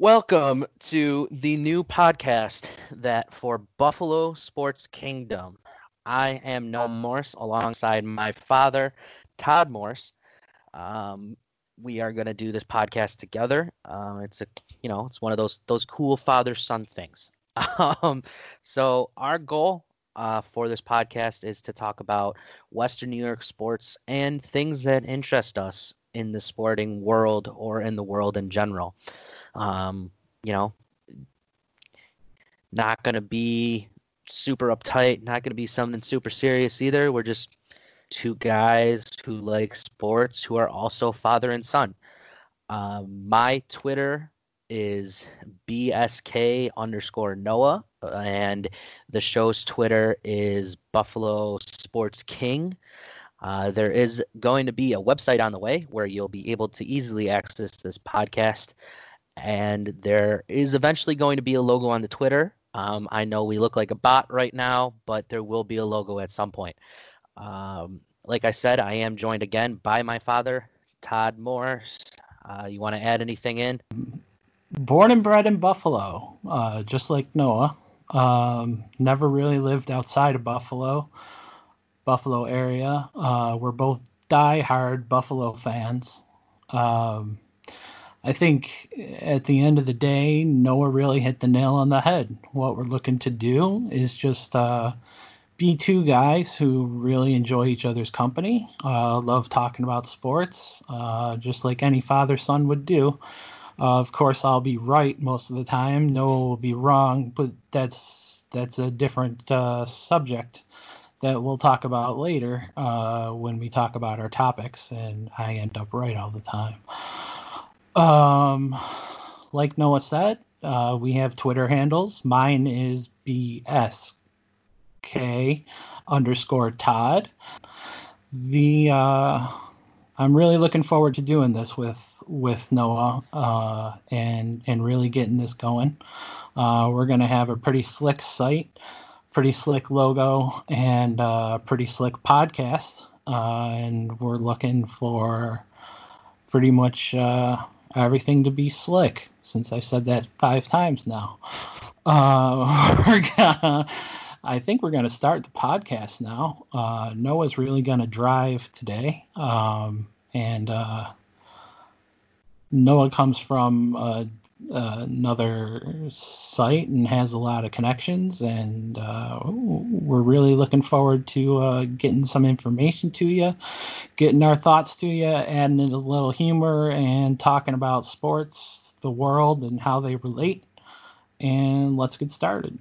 Welcome to the new podcast that for Buffalo Sports Kingdom. I am Noah Morse alongside my father, Todd Morse. Um, we are going to do this podcast together. Um, it's a, you know, it's one of those those cool father son things. Um, so our goal uh, for this podcast is to talk about Western New York sports and things that interest us in the sporting world or in the world in general. Um, you know, not going to be super uptight, not going to be something super serious either. We're just two guys who like sports who are also father and son. Um, my Twitter is BSK underscore Noah, and the show's Twitter is Buffalo Sports King. Uh, there is going to be a website on the way where you'll be able to easily access this podcast. And there is eventually going to be a logo on the Twitter. Um, I know we look like a bot right now, but there will be a logo at some point. Um, like I said, I am joined again by my father, Todd Morse. Uh, you want to add anything in? Born and bred in Buffalo, uh, just like Noah. Um, never really lived outside of Buffalo, Buffalo area. Uh, we're both die-hard Buffalo fans. Um, I think at the end of the day, Noah really hit the nail on the head. What we're looking to do is just uh, be two guys who really enjoy each other's company, uh, love talking about sports, uh, just like any father son would do. Uh, of course, I'll be right most of the time. Noah will be wrong, but that's that's a different uh, subject that we'll talk about later uh, when we talk about our topics, and I end up right all the time. Um, like Noah said, uh, we have Twitter handles. Mine is BS K underscore Todd. The uh, I'm really looking forward to doing this with with Noah uh, and and really getting this going. Uh, we're gonna have a pretty slick site, pretty slick logo, and uh, pretty slick podcast. Uh, and we're looking for pretty much uh, everything to be slick. Since I said that five times now, uh, we're gonna I think we're going to start the podcast now. Uh, Noah's really going to drive today. Um, and Noah comes from uh, another site and has a lot of connections. And uh, we're really looking forward to uh, getting some information to you, getting our thoughts to you, adding in a little humor, and talking about sports, the world, and how they relate. And let's get started.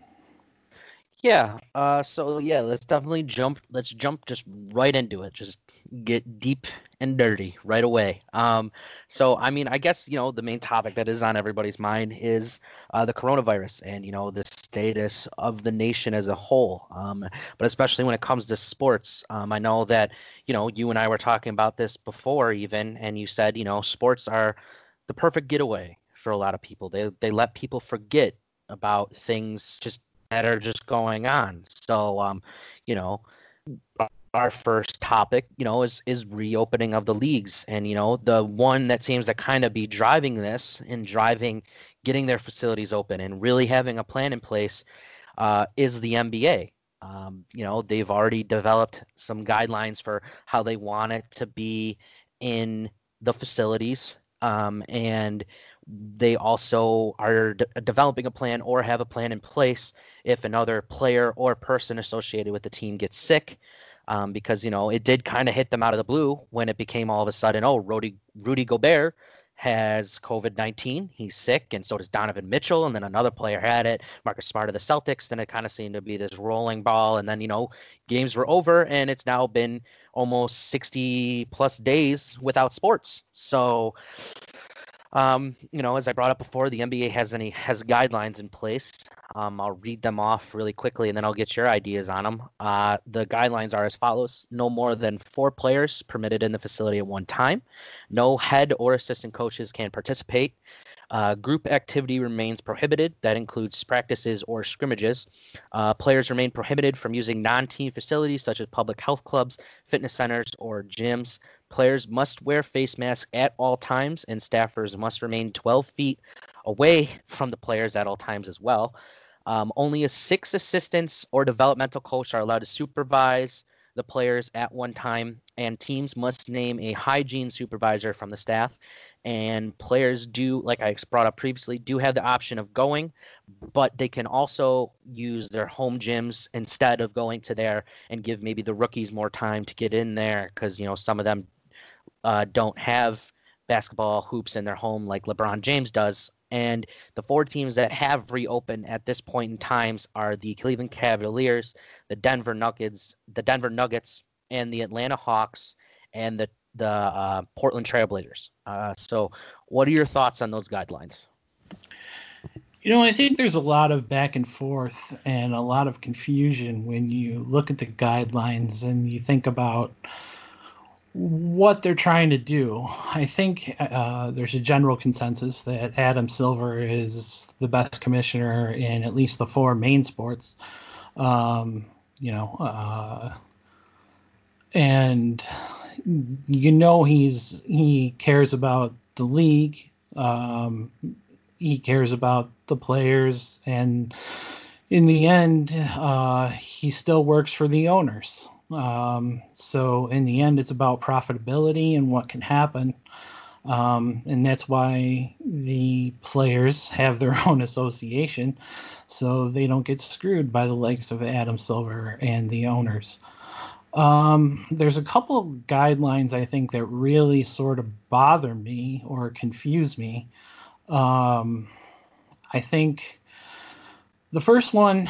Yeah. Uh, so yeah, let's definitely jump. Let's jump just right into it. Just get deep and dirty right away. Um, so I mean, I guess you know the main topic that is on everybody's mind is uh, the coronavirus and you know the status of the nation as a whole. Um, but especially when it comes to sports, um, I know that you know you and I were talking about this before even, and you said you know sports are the perfect getaway for a lot of people. They they let people forget about things just that are just going on. So, um, you know, our first topic, you know, is is reopening of the leagues, and you know, the one that seems to kind of be driving this and driving getting their facilities open and really having a plan in place uh, is the NBA. Um, you know, they've already developed some guidelines for how they want it to be in the facilities, um, and they also are de- developing a plan or have a plan in place if another player or person associated with the team gets sick. Um, because you know it did kind of hit them out of the blue when it became all of a sudden, oh, Rudy Rudy Gobert has COVID 19. He's sick, and so does Donovan Mitchell. And then another player had it, Marcus Smart of the Celtics. Then it kind of seemed to be this rolling ball. And then, you know, games were over, and it's now been almost 60 plus days without sports. So, um, you know, as I brought up before, the NBA has any has guidelines in place. Um, I'll read them off really quickly, and then I'll get your ideas on them. Uh, the guidelines are as follows: no more than four players permitted in the facility at one time. No head or assistant coaches can participate. Uh, group activity remains prohibited. That includes practices or scrimmages. Uh, players remain prohibited from using non team facilities such as public health clubs, fitness centers, or gyms. Players must wear face masks at all times, and staffers must remain 12 feet away from the players at all times as well. Um, only a six assistants or developmental coach are allowed to supervise the players at one time, and teams must name a hygiene supervisor from the staff. And players do, like I brought up previously, do have the option of going, but they can also use their home gyms instead of going to there and give maybe the rookies more time to get in there because you know some of them uh, don't have basketball hoops in their home like LeBron James does. And the four teams that have reopened at this point in times are the Cleveland Cavaliers, the Denver Nuggets, the Denver Nuggets, and the Atlanta Hawks, and the the uh, Portland Trailblazers. Uh, so, what are your thoughts on those guidelines? You know, I think there's a lot of back and forth and a lot of confusion when you look at the guidelines and you think about what they're trying to do. I think uh, there's a general consensus that Adam Silver is the best commissioner in at least the four main sports. Um, you know, uh, and you know he's he cares about the league. Um, he cares about the players, and in the end, uh, he still works for the owners. Um, so in the end, it's about profitability and what can happen. Um, and that's why the players have their own association so they don't get screwed by the likes of Adam Silver and the owners. Um, there's a couple guidelines I think that really sort of bother me or confuse me. Um, I think the first one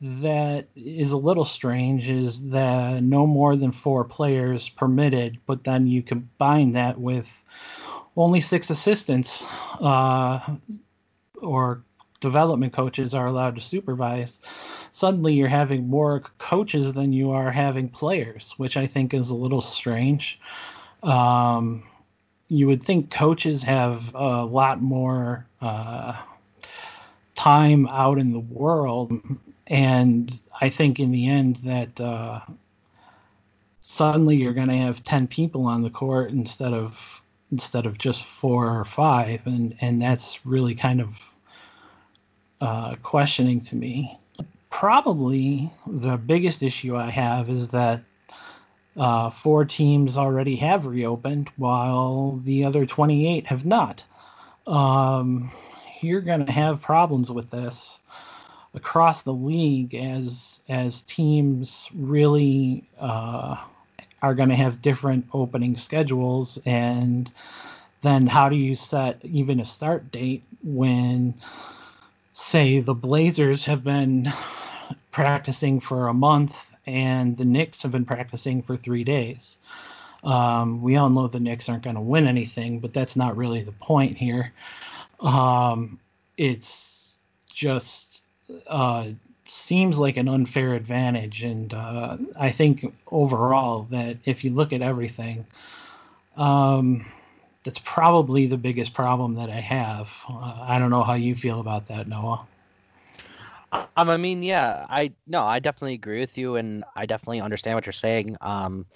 that is a little strange is that no more than four players permitted, but then you combine that with only six assistants uh, or development coaches are allowed to supervise. Suddenly, you're having more coaches than you are having players, which I think is a little strange. Um, you would think coaches have a lot more uh, time out in the world and I think in the end that uh, suddenly you're going to have ten people on the court instead of instead of just four or five, and and that's really kind of uh, questioning to me. Probably the biggest issue I have is that uh, four teams already have reopened, while the other 28 have not. Um, you're going to have problems with this across the league as as teams really uh, are going to have different opening schedules. And then how do you set even a start date when say the blazers have been practicing for a month and the knicks have been practicing for three days? Um, we all know the knicks aren't going to win anything but that's not really the point here. Um, it's just uh, seems like an unfair advantage. And uh, I think overall that if you look at everything, um, that's probably the biggest problem that I have. Uh, I don't know how you feel about that, Noah. Um, I mean, yeah, I no, I definitely agree with you, and I definitely understand what you're saying. Um,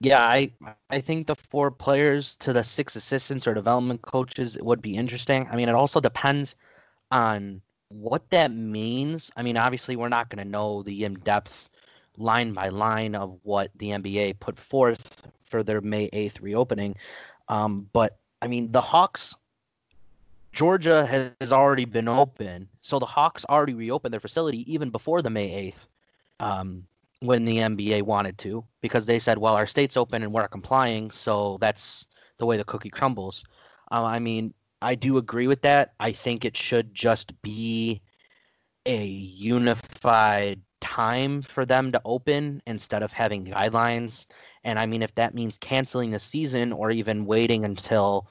yeah, I I think the four players to the six assistants or development coaches would be interesting. I mean, it also depends on what that means, I mean, obviously, we're not going to know the in depth line by line of what the NBA put forth for their May 8th reopening. Um, but I mean, the Hawks, Georgia has already been open. So the Hawks already reopened their facility even before the May 8th um, when the NBA wanted to, because they said, well, our state's open and we're complying. So that's the way the cookie crumbles. Uh, I mean, I do agree with that. I think it should just be a unified time for them to open instead of having guidelines. And I mean, if that means canceling the season or even waiting until,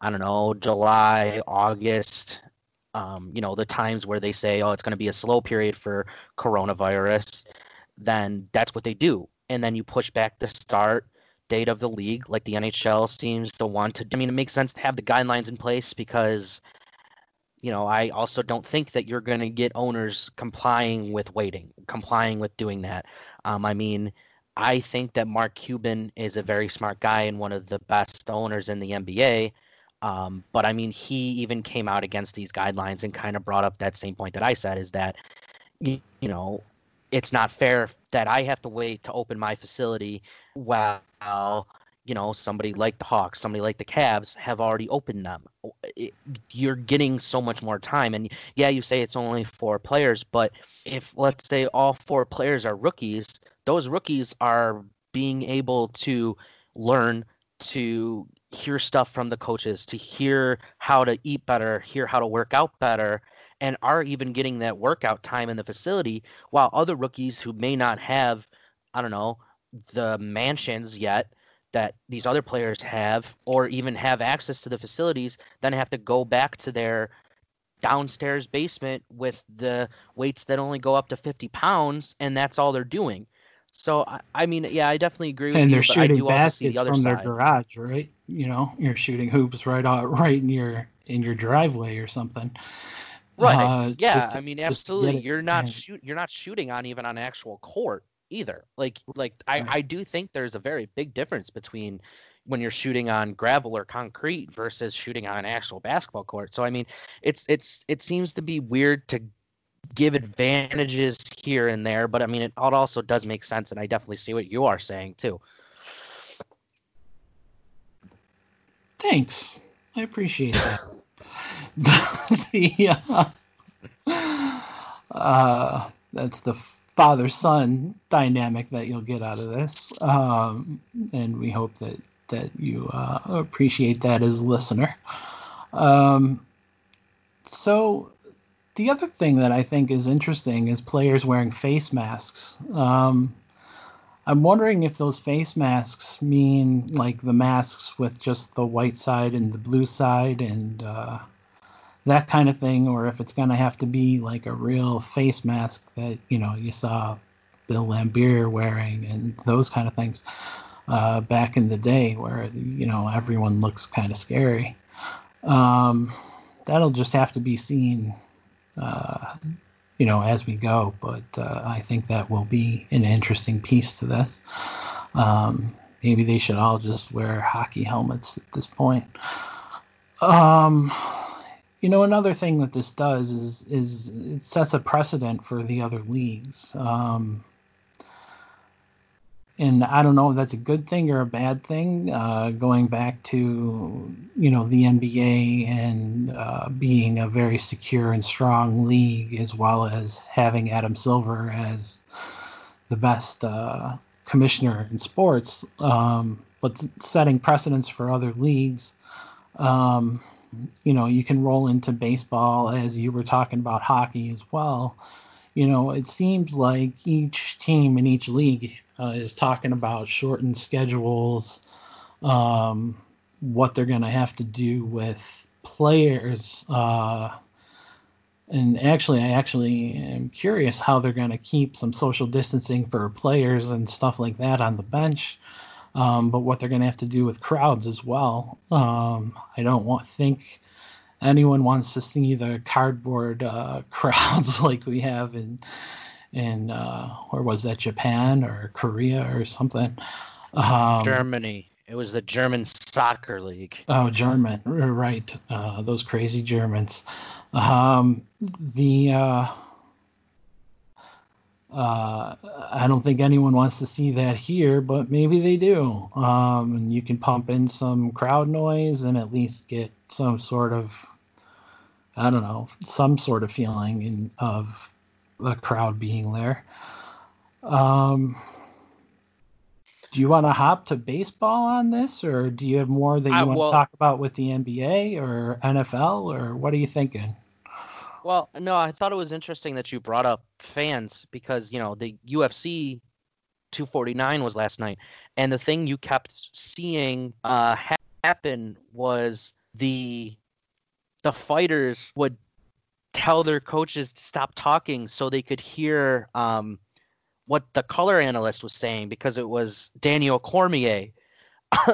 I don't know, July, August, um, you know, the times where they say, oh, it's going to be a slow period for coronavirus, then that's what they do. And then you push back the start date of the league, like the NHL seems to want to. I mean, it makes sense to have the guidelines in place because, you know, I also don't think that you're going to get owners complying with waiting, complying with doing that. Um, I mean, I think that Mark Cuban is a very smart guy and one of the best owners in the NBA. Um, but I mean, he even came out against these guidelines and kind of brought up that same point that I said is that, you, you know, it's not fair that I have to wait to open my facility while you know somebody like the Hawks, somebody like the Cavs have already opened them. It, you're getting so much more time, and yeah, you say it's only four players, but if let's say all four players are rookies, those rookies are being able to learn to hear stuff from the coaches, to hear how to eat better, hear how to work out better, and are even getting that workout time in the facility while other rookies who may not have, I don't know, the mansions yet that these other players have or even have access to the facilities then have to go back to their downstairs basement with the weights that only go up to 50 pounds and that's all they're doing so I, mean yeah i definitely agree with and you they're but i shooting do also see baskets the other from their garage, right? You know, you're shooting hoops right out, right in your in your driveway or something. Right. Uh, yeah just i mean just to get absolutely you're not shoot you're not shooting on even on actual court either. Like like i i do think there's a very big difference between when you're shooting on gravel or concrete versus shooting on an actual basketball court. So i mean it's it's it seems to be weird to give advantages here and there but i mean it, it also does make sense and i definitely see what you are saying too. Thanks. I appreciate that. the, uh, uh, that's the father son dynamic that you'll get out of this. Um, and we hope that, that you uh, appreciate that as a listener. Um, so, the other thing that I think is interesting is players wearing face masks. Um, I'm wondering if those face masks mean like the masks with just the white side and the blue side and uh, that kind of thing, or if it's going to have to be like a real face mask that, you know, you saw Bill Laimbeer wearing and those kind of things uh, back in the day where, you know, everyone looks kind of scary. Um, that'll just have to be seen uh, you know, as we go. But uh, I think that will be an interesting piece to this. Um, maybe they should all just wear hockey helmets at this point. Um, you know, another thing that this does is is it sets a precedent for the other leagues. Um, and I don't know if that's a good thing or a bad thing. Uh, going back to you know the NBA and uh, being a very secure and strong league, as well as having Adam Silver as the best uh, commissioner in sports, um, but setting precedents for other leagues. Um, you know, you can roll into baseball as you were talking about hockey as well. You know, it seems like each team in each league uh, is talking about shortened schedules, um, what they're going to have to do with players. Uh, and actually, I actually am curious how they're going to keep some social distancing for players and stuff like that on the bench. Um, but what they're going to have to do with crowds as well. Um, I don't want think anyone wants to see the cardboard uh, crowds like we have in in uh, where was that Japan or Korea or something. Um, germany it was the german soccer league Oh, German, right? Uh, those crazy Germans. Um, the uh, I don't think anyone wants to see that here, but maybe they do. Um, and you can pump in some crowd noise and at least get some sort of, I don't know, some sort of feeling in, of the crowd being there. Um, do you want to hop to baseball on this, or do you have more that you I- want well- to talk about with the NBA or NFL, or what are you thinking? Well, no, I thought it was interesting that you brought up fans because, you know, the UFC 249 was last night. And the thing you kept seeing uh, ha- happen was the the fighters would tell their coaches to stop talking so they could hear um, what the color analyst was saying because it was Daniel Cormier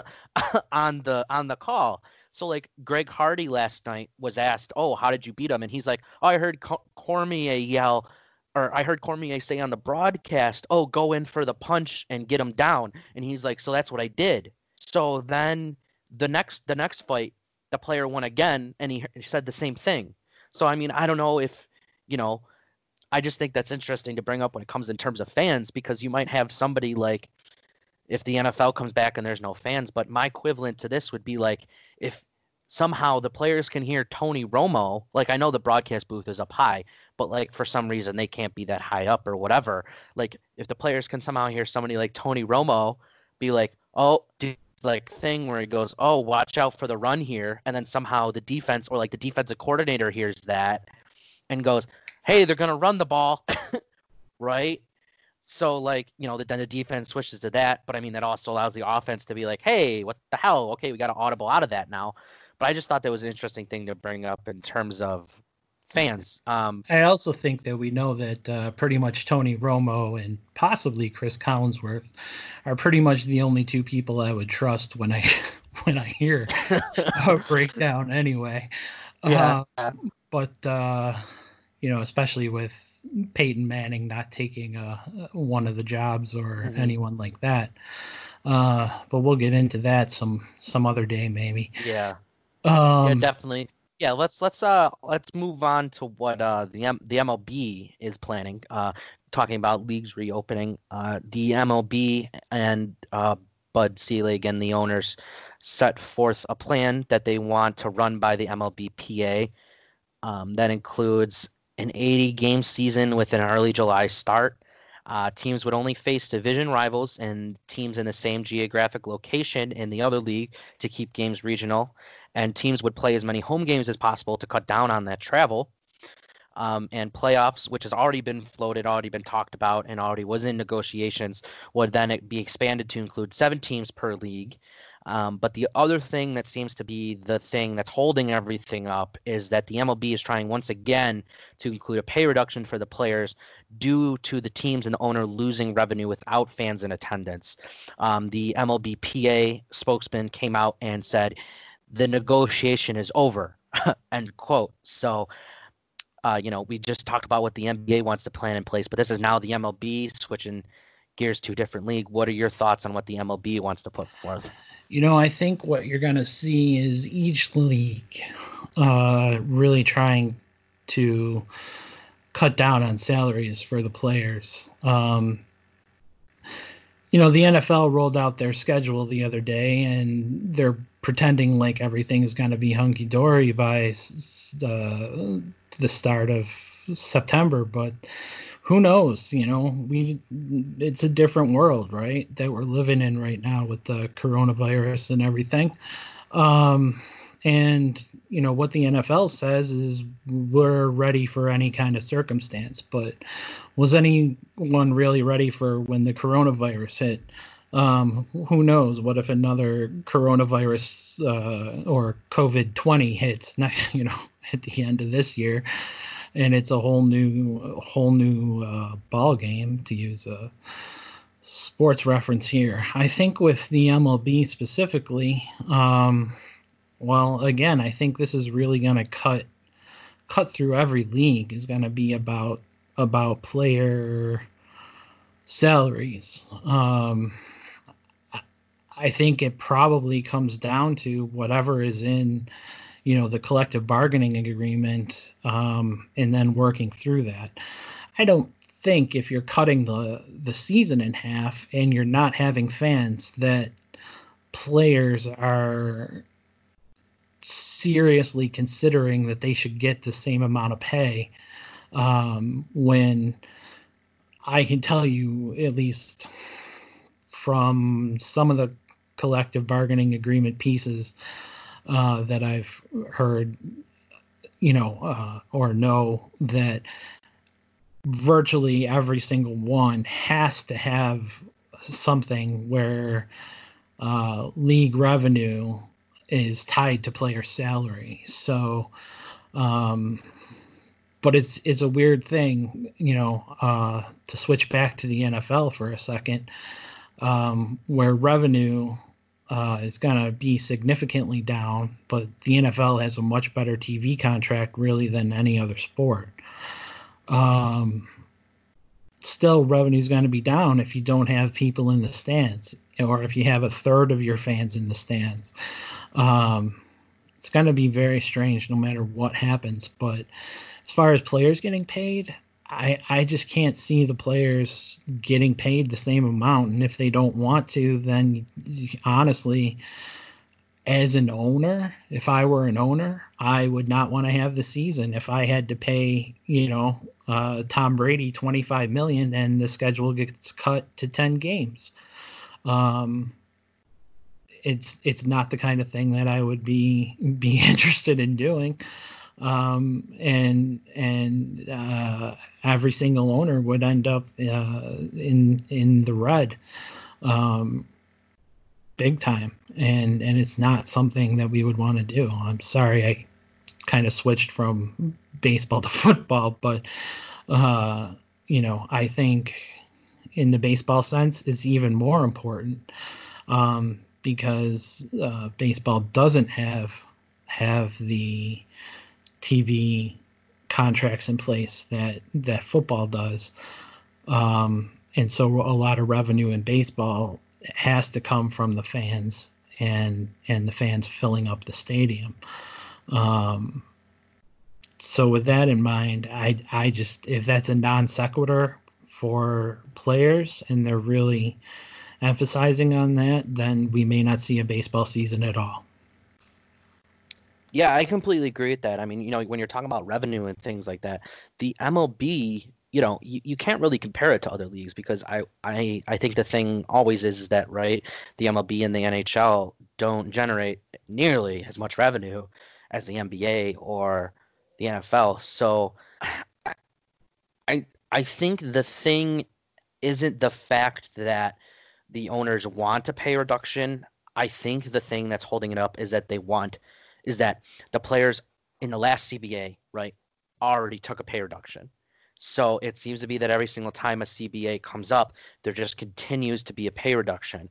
on the on the call. So like Greg Hardy last night was asked, "Oh, how did you beat him?" And he's like, "Oh, I heard Co- Cormier yell, or I heard Cormier say on the broadcast, "Oh, go in for the punch and get him down." And he's like, "So that's what I did." So then the next the next fight, the player won again, and he, he said the same thing. So I mean, I don't know if you know. I just think that's interesting to bring up when it comes in terms of fans because you might have somebody like if the NFL comes back and there's no fans, but my equivalent to this would be like if somehow the players can hear Tony Romo, like I know the broadcast booth is up high, but like for some reason they can't be that high up or whatever. Like if the players can somehow hear somebody like Tony Romo be like, "Oh, like thing where he goes, "Oh, watch out for the run here," and then somehow the defense or like the defensive coordinator hears that and goes, "Hey, they're gonna run the ball," right? So like you know, then the defense switches to that, but I mean that also allows the offense to be like, "Hey, what the hell? Okay, we got to audible out of that now." But I just thought that was an interesting thing to bring up in terms of fans. Um, I also think that we know that uh, pretty much Tony Romo and possibly Cris Collinsworth are pretty much the only two people I would trust when I when I hear a breakdown. Anyway, yeah. Uh, but uh, you know, especially with Peyton Manning not taking uh, one of the jobs or mm-hmm. anyone like that. Uh, but we'll get into that some some other day, maybe. Yeah. Um, yeah, definitely yeah, let's let's uh let's move on to what uh the M- the MLB is planning. Uh, talking about leagues reopening. Uh, the MLB and uh, Bud Selig and the owners set forth a plan that they want to run by the MLBPA. Um, that includes an 80 game season with an early July start. Uh, teams would only face division rivals and teams in the same geographic location in the other league to keep games regional and teams would play as many home games as possible to cut down on that travel. Um, and playoffs, which has already been floated, already been talked about, and already was in negotiations, would then be expanded to include seven teams per league. Um, but the other thing that seems to be the thing that's holding everything up is that the MLB is trying once again to include a pay reduction for the players due to the teams and the owner losing revenue without fans in attendance. Um, the MLBPA spokesman came out and said the negotiation is over end quote so uh, you know we just talked about what the nba wants to plan in place but this is now the mlb switching gears to different league what are your thoughts on what the mlb wants to put forth? You know i think what you're going to see is each league uh, really trying to cut down on salaries for the players. Um, you know the nfl rolled out their schedule the other day and they're pretending like everything is going to be hunky dory by uh, the start of September, but who knows? You know, we it's a different world, right? That we're living in right now with the coronavirus and everything. Um, and you know what the NFL says is we're ready for any kind of circumstance, but was anyone really ready for when the coronavirus hit? Um, who knows? What if another coronavirus uh, or COVID twenty hits? You know, at the end of this year, and it's a whole new, whole new uh, ball game to use a sports reference here. I think with the MLB specifically, um, well, again, I think this is really going to cut cut through every league. Is going to be about about player salaries. Um, I think it probably comes down to whatever is in, you know, the collective bargaining agreement, um, and then working through that. I don't think if you're cutting the the season in half and you're not having fans that players are seriously considering that they should get the same amount of pay um, when I can tell you at least from some of the collective bargaining agreement pieces uh, that I've heard, you know, uh, or know that virtually every single one has to have something where uh, league revenue is tied to player salary. So, um, but it's it's a weird thing, you know, uh, to switch back to the NFL for a second, um, where revenue uh, is going to be significantly down, but the NFL has a much better TV contract, really, than any other sport. Um, still, revenue is going to be down if you don't have people in the stands, or if you have a third of your fans in the stands. Um, it's going to be very strange no matter what happens. But as far as players getting paid, I I just can't see the players getting paid the same amount. And if they don't want to, then honestly, as an owner, if I were an owner, I would not want to have the season if I had to pay, you know, uh, Tom Brady 25 million and the schedule gets cut to 10 games. Um, it's it's not the kind of thing that I would be be interested in doing. Um, and and uh, every single owner would end up uh, in in the red. Um, big time and and it's not something that we would want to do i'm sorry i kind of switched from baseball to football but uh you know i think in the baseball sense it's even more important um because uh, baseball doesn't have have the tv contracts in place that that football does um and so a lot of revenue in baseball has to come from the fans and and the fans filling up the stadium. Um, so with that in mind, I I just if that's a non sequitur for players and they're really emphasizing on that, then we may not see a baseball season at all. Yeah, I completely agree with that. I mean, you know, when you're talking about revenue and things like that, the MLB you know you, you can't really compare it to other leagues because I, I I think the thing always is is that right the MLB and the NHL don't generate nearly as much revenue as the NBA or the NFL. So I I think the thing isn't the fact that the owners want to pay reduction. I think the thing that's holding it up is that they want is that the players in the last CBA, right, already took a pay reduction so it seems to be that every single time a CBA comes up, there just continues to be a pay reduction.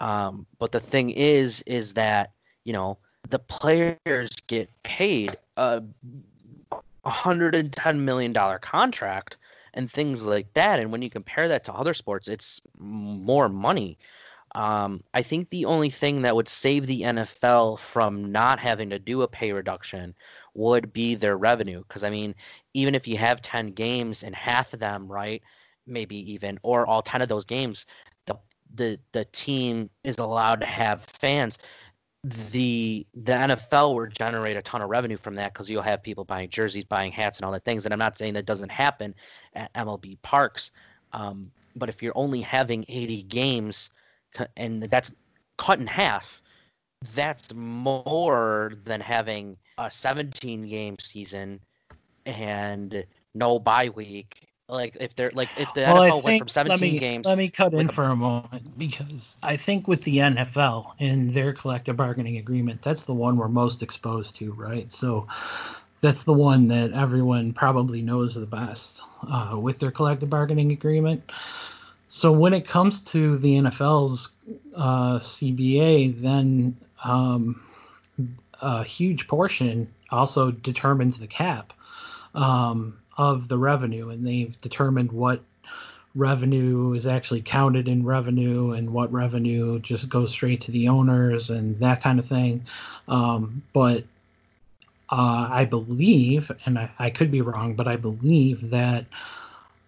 Um, but the thing is, is that you know the players get paid a 110 million dollar contract and things like that. And when you compare that to other sports, it's more money. Um, I think the only thing that would save the NFL from not having to do a pay reduction would be their revenue. Because I mean, even if you have 10 games and half of them, right, maybe even, or all 10 of those games, the the the team is allowed to have fans. The the NFL will generate a ton of revenue from that because you'll have people buying jerseys, buying hats, and all that things. And I'm not saying that doesn't happen at MLB parks, um, but if you're only having 80 games and that's cut in half, that's more than having a 17 game season and no bye week. Like if they're like if the well, NFL think, went from 17 let me, games. Let me cut in a, for a moment because I think with the NFL and their collective bargaining agreement, that's the one we're most exposed to, right? So that's the one that everyone probably knows the best uh, with their collective bargaining agreement. So when it comes to the NFL's uh, CBA, then um, a huge portion also determines the cap um, of the revenue, and they've determined what revenue is actually counted in revenue and what revenue just goes straight to the owners and that kind of thing. Um, but uh, I believe, and I, I, could be wrong, but I believe that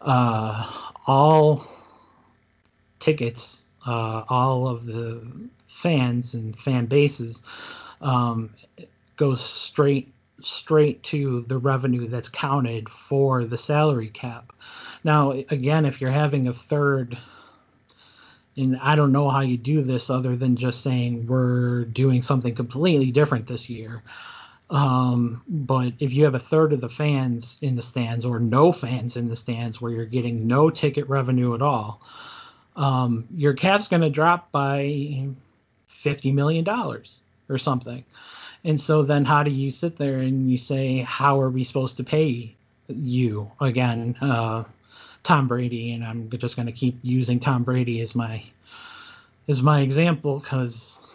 uh, all tickets, uh, all of the fans and fan bases um, goes straight straight to the revenue that's counted for the salary cap. Now, again, if you're having a third, and I don't know how you do this other than just saying we're doing something completely different this year. Um, but if you have a third of the fans in the stands or no fans in the stands where you're getting no ticket revenue at all, um, your cap's going to drop by $50 million or something. And so then how do you sit there and you say, how are we supposed to pay you again, uh, Tom Brady? And I'm just going to keep using Tom Brady as my as my example because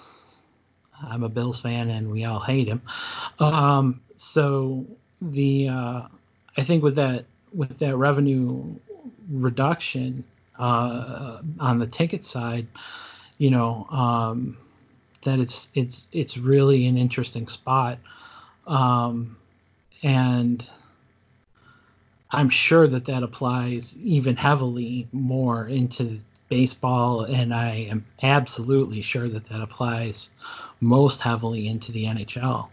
I'm a Bills fan and we all hate him. Um, so the uh, I think with that with that revenue reduction uh, on the ticket side, you know, um, that it's it's it's really an interesting spot, um, and I'm sure that that applies even heavily more into baseball, and I am absolutely sure that that applies most heavily into the NHL.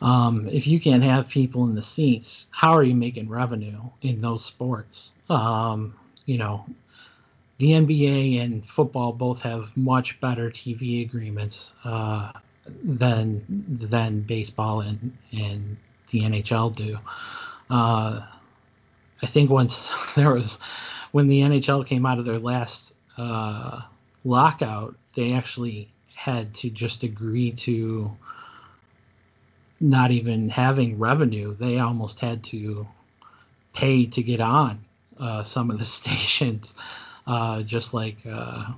Um, if you can't have people in the seats, how are you making revenue in those sports? Um, you know, the NBA and football both have much better TV agreements uh, than than baseball and and the NHL do. Uh, I think once there was when the NHL came out of their last uh, lockout, they actually had to just agree to not even having revenue. They almost had to pay to get on uh, some of the stations, uh, just like uh,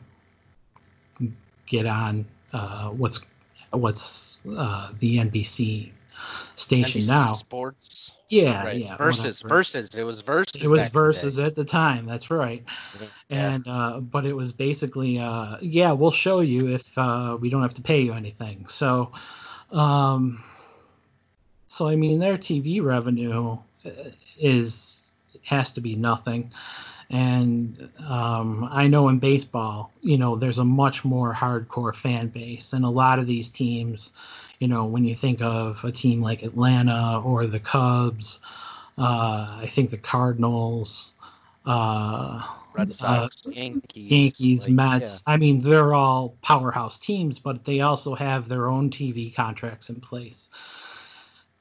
get on uh, what's what's uh, the NBC station NBC now. Sports. Yeah, Right. yeah. versus whatever. versus. It was versus. It was the versus at the time. That's right. Yeah. And uh, but it was basically, uh, yeah, we'll show you if uh, we don't have to pay you anything. So, um, so I mean, their TV revenue uh, is has to be nothing. And um, I know in baseball, you know, there's a much more hardcore fan base, and a lot of these teams, you know, when you think of a team like Atlanta or the Cubs, uh, I think the Cardinals, uh, Red uh, Yankees, Yankees, like, Mets. I mean, they're all powerhouse teams, but they also have their own TV contracts in place.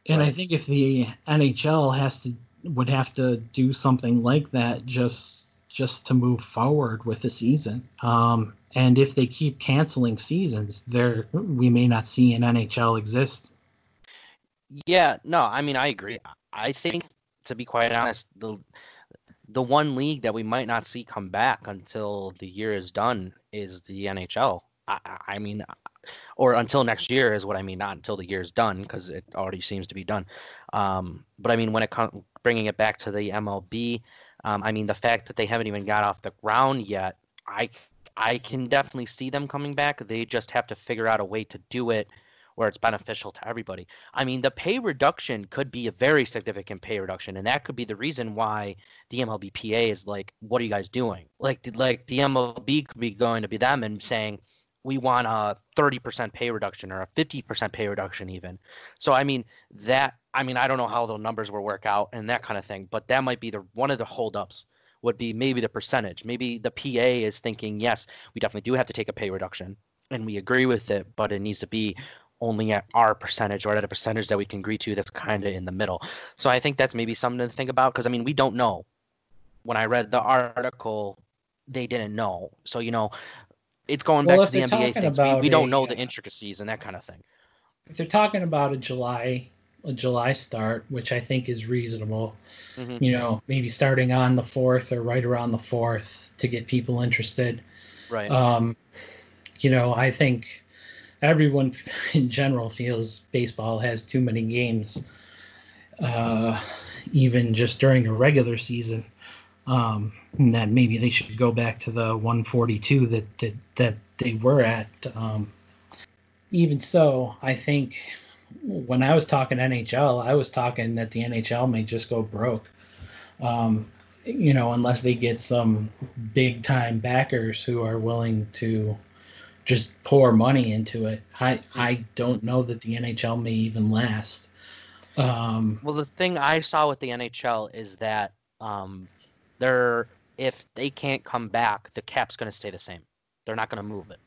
And I think if the NHL has to would have to do something like that just just to move forward with the season. Um, and if they keep canceling seasons, there we may not see an NHL exist. Yeah, no, I mean I agree. I think to be quite honest, the the one league that we might not see come back until the year is done is the NHL. I, I- mean, or until next year is what I mean, not until the year is done because it already seems to be done. Um, but I mean, when it comes bringing it back to the MLB, um, I mean the fact that they haven't even got off the ground yet, I I can definitely see them coming back. They just have to figure out a way to do it where it's beneficial to everybody. I mean, the pay reduction could be a very significant pay reduction, and that could be the reason why the MLBPA is like, "What are you guys doing?" Like, like the MLB could be going to be them and saying, "We want a 30% pay reduction or a 50% pay reduction, even." So, I mean, that I mean, I don't know how those numbers will work out and that kind of thing, but that might be the one of the holdups would be maybe the percentage. Maybe the PA is thinking, yes, we definitely do have to take a pay reduction, and we agree with it, but it needs to be only at our percentage or at a percentage that we can agree to that's kind of in the middle. So I think that's maybe something to think about because I mean we don't know. When I read the article, they didn't know. So you know, it's going Well, back to the NBA things. We, we don't a, know the uh, intricacies and that kind of thing. If they're talking about a July a July start, which I think is reasonable, hmm you know, maybe starting on the fourth or right around the fourth to get people interested. Right. Um, you know, I think everyone in general feels baseball has too many games, uh, even just during a regular season. Um, and that maybe they should go back to the 142 that that, that they were at. Um, even so, I think when I was talking NHL, I was talking that the NHL may just go broke. Um, you know, unless they get some big time backers who are willing to just pour money into it. I I don't know that the NHL may even last. Um, Well, the thing I saw with the NHL is that um, they're if they can't come back, the cap's going to stay the same. They're not going to move it.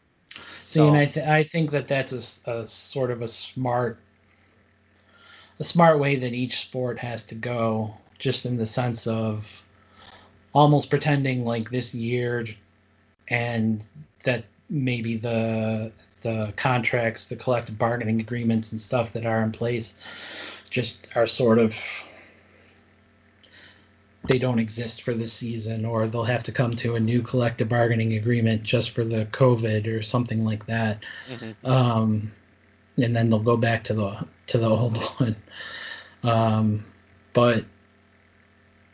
see, and I th- I think that that's a, a sort of a smart a smart way that each sport has to go, just in the sense of almost pretending like this year and that maybe the the contracts, the collective bargaining agreements and stuff that are in place just are sort of they don't exist for this season or they'll have to come to a new collective bargaining agreement just for the covid or something like that. Um, and then they'll go back to the to the old one. Um, but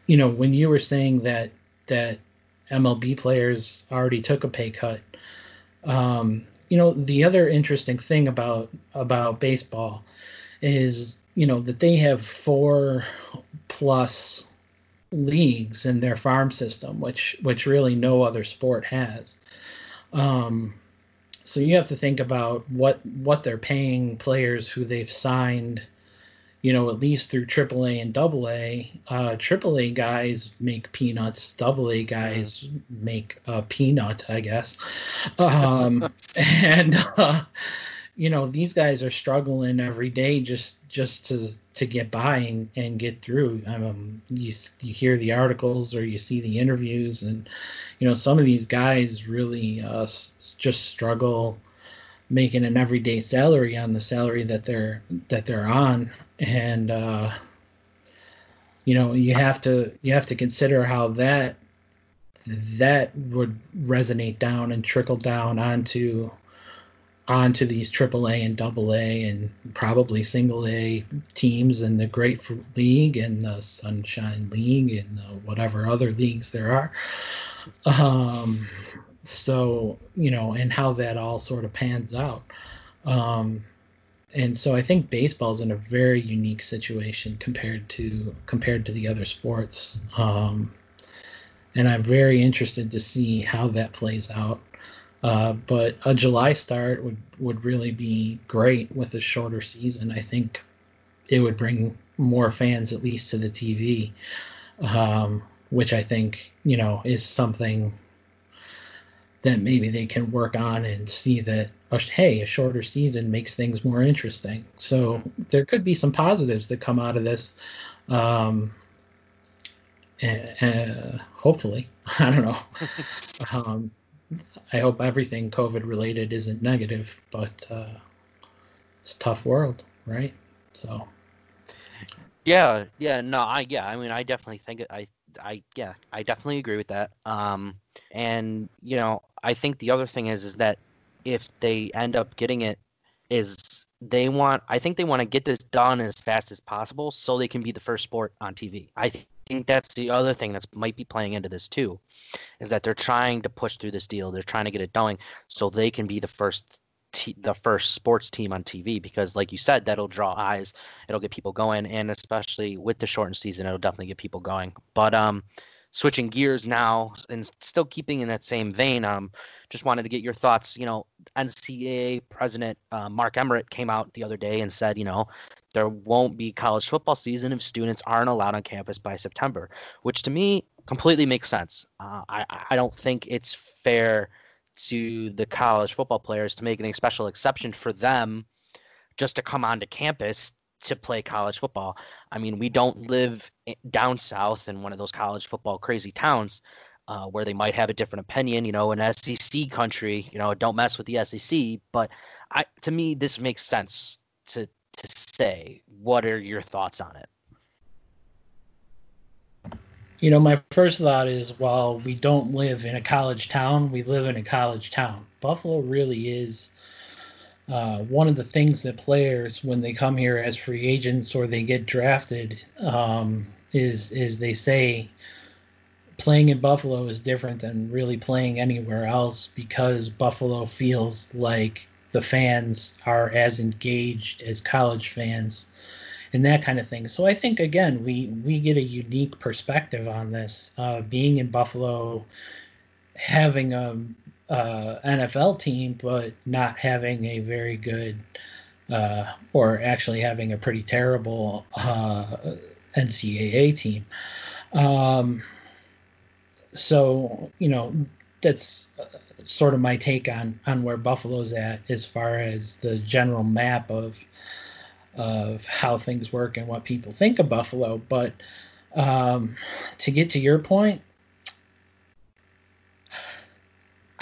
you know when you were saying that that mlb players already took a pay cut um, you know, the other interesting thing about about baseball is you know that they have four plus leagues in their farm system, which which really no other sport has. Um, so you have to think about what what they're paying players who they've signed, you know, at least through AAA and AA. Uh, AAA guys make peanuts. AA guys make a peanut, I guess. Um, and uh, you know these guys are struggling every day just just to to get by and, and get through. Um, you, you hear the articles or you see the interviews and you know some of these guys really uh, just struggle making an everyday salary on the salary that they're that they're on. And uh, you know you have to you have to consider how that that would resonate down and trickle down onto onto these AAA and AA and probably single A teams in the Grapefruit League and the Sunshine League and whatever other leagues there are. Um, so you know, and how that all sort of pans out. Um, and so I think baseball's in a very unique situation compared to compared to the other sports. Um, and I'm very interested to see how that plays out. Uh, but a July start would, would really be great with a shorter season. I think it would bring more fans at least to the TV, um, which I think you know is something that maybe they can work on and see that hey a shorter season makes things more interesting. So there could be some positives that come out of this um, uh, hopefully. I don't know. Um, I hope everything COVID related isn't negative, but uh, it's a tough world, right? So. Yeah, yeah, no, I yeah, I mean, I definitely think. I, I yeah, I definitely agree with that. Um, and you know, I think the other thing is, is that if they end up getting it, is they want. I think they want to get this done as fast as possible so they can be the first sport on TV. I think that's the other thing that might be playing into this too, is that they're trying to push through this deal. They're trying to get it going so they can be the first the first sports team on TV because, like you said, that'll draw eyes. It'll get people going, and especially with the shortened season, it'll definitely get people going. But um, switching gears now and still keeping in that same vein, um, just wanted to get your thoughts. You know, NCAA president uh, Mark Emmert came out the other day and said, you know, there won't be college football season if students aren't allowed on campus by September, which to me completely makes sense. Uh, I, I don't think it's fair to the college football players to make any special exception for them just to come onto campus to play college football. I mean, we don't live down south in one of those college football crazy towns uh, where they might have a different opinion. You know, an SEC country, you know, don't mess with the SEC. But I, to me, this makes sense to to say. What are your thoughts on it? You know, my first thought is while we don't live in a college town, we live in a college town. Buffalo really is uh, one of the things that players, when they come here as free agents or they get drafted, um, is is they say playing in Buffalo is different than really playing anywhere else because Buffalo feels like the fans are as engaged as college fans and that kind of thing. So I think again we we get a unique perspective on this. Uh, being in Buffalo, having a, a, NFL team, but not having a very good, uh, or actually having a pretty terrible uh, NCAA team. Um, so you know that's sort of my take on on where Buffalo's at as far as the general map of of how things work and what people think of Buffalo. But um, to get to your point,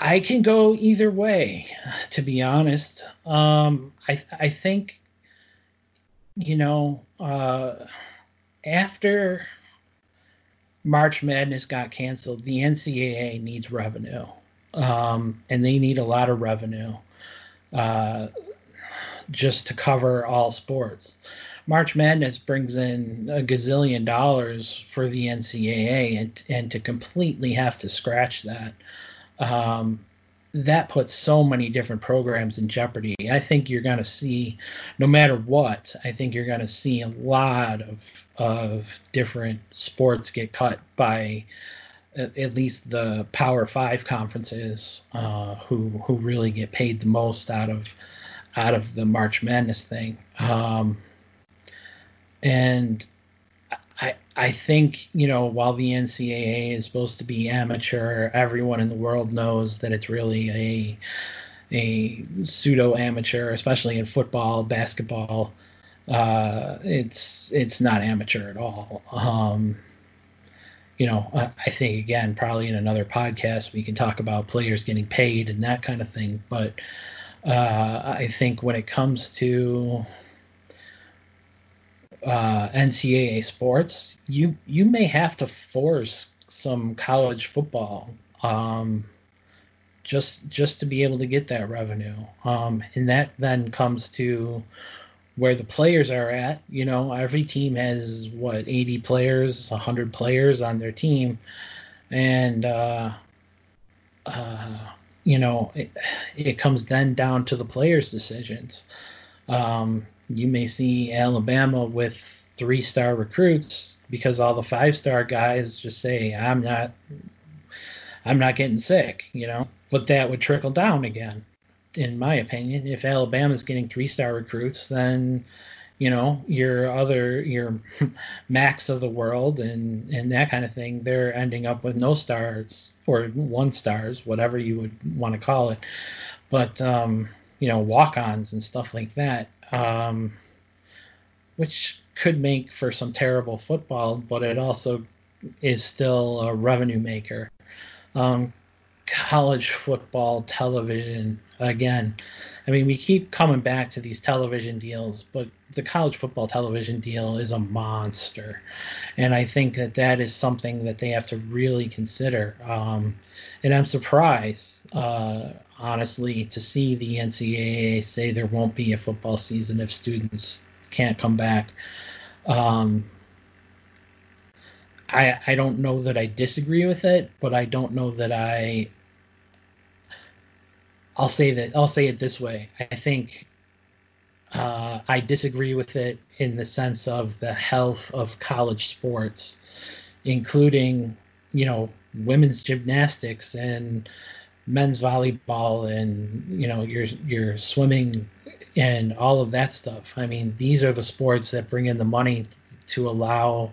I can go either way. To be honest, um, I I think you know uh, after March Madness got canceled, the NCAA needs revenue um, and they need a lot of revenue uh, just to cover all sports. March Madness brings in a gazillion dollars for the NCAA, and and to completely have to scratch that, um, that puts so many different programs in jeopardy. I think you're going to see, no matter what, I think you're going to see a lot of of different sports get cut by at, at least the Power Five conferences, uh, who who really get paid the most out of out of the March Madness thing. Um, and I I think you know while the NCAA is supposed to be amateur, everyone in the world knows that it's really a a pseudo amateur, especially in football, basketball. Uh, it's it's not amateur at all. Um, you know, I, I, think again, probably in another podcast we can talk about players getting paid and that kind of thing. But uh, I think when it comes to uh, NCAA sports, you you may have to force some college football um, just just to be able to get that revenue, um, and that then comes to where the players are at. You know, every team has what eighty players, hundred players on their team, and uh, uh, you know it, it comes then down to the players' decisions. Um, you may see Alabama with three star recruits because all the five star guys just say, I'm not I'm not getting sick, you know. But that would trickle down again, in my opinion. If Alabama's getting three star recruits, then you know your other your MACs of the world and and that kind of thing they're ending up with no stars or one stars whatever you would want to call it but um you know walk-ons and stuff like that um, which could make for some terrible football, but it also is still a revenue maker. Um, college football television again. I mean, we keep coming back to these television deals, but the college football television deal is a monster, and I think that that is something that they have to really consider. Um, and I'm surprised. Uh, honestly, to see the NCAA say there won't be a football season if students can't come back. Um, I I don't know that I disagree with it, but I don't know that I. I'll say that I'll say it this way. I think uh, I disagree with it in the sense of the health of college sports, including you know women's gymnastics and men's volleyball and you know your your swimming and all of that stuff. I mean, these are the sports that bring in the money to allow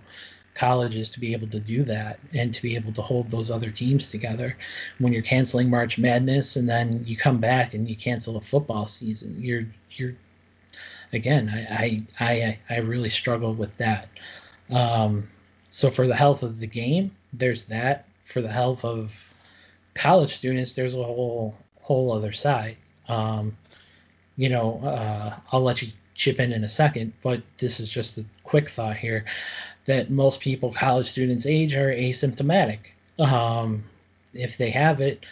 colleges to be able to do that and to be able to hold those other teams together. When you're canceling March Madness and then you come back and you cancel a football season, you're you're again, I I I, I really struggle with that. Um, so for the health of the game, there's that. For the health of college students, there's a whole whole other side. Um, you know, uh, I'll let you chip in in a second, but this is just a quick thought here that most people, college students age, are asymptomatic. Um, if they have it,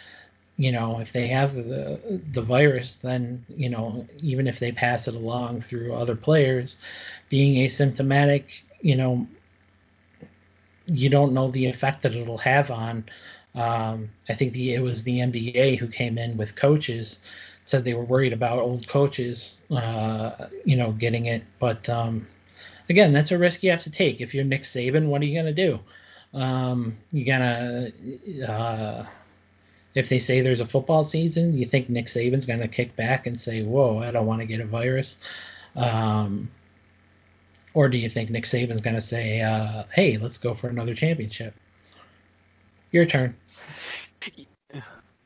you know, if they have the the virus, then you know, even if they pass it along through other players, being asymptomatic, you know, you don't know the effect that it'll have on um, I think the it was the NBA who came in with coaches said they were worried about old coaches, uh, you know, getting it. But um, again, that's a risk you have to take. If you're Nick Saban, what are you gonna do? Um, you gonna uh, if they say there's a football season, you think Nick Saban's gonna kick back and say, "Whoa, I don't want to get a virus." Um, or do you think Nick Saban's going to say, uh, "Hey, let's go for another championship"? Your turn.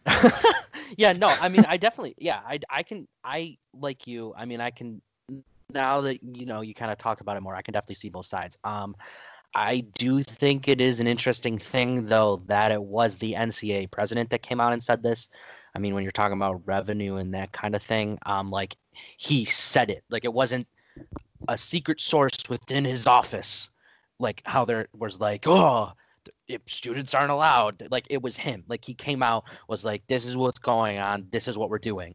yeah, no, I mean, I definitely, yeah, I, I can, I like you. I mean, I can now that you know you kind of talked about it more. I can definitely see both sides. Um, I do think it is an interesting thing, though, that it was the NCAA president that came out and said this. I mean, when you're talking about revenue and that kind of thing, um, like he said it, like it wasn't a secret source within his office, like how there was like, oh, if students aren't allowed like it was him like he came out was like this is what's going on this is what we're doing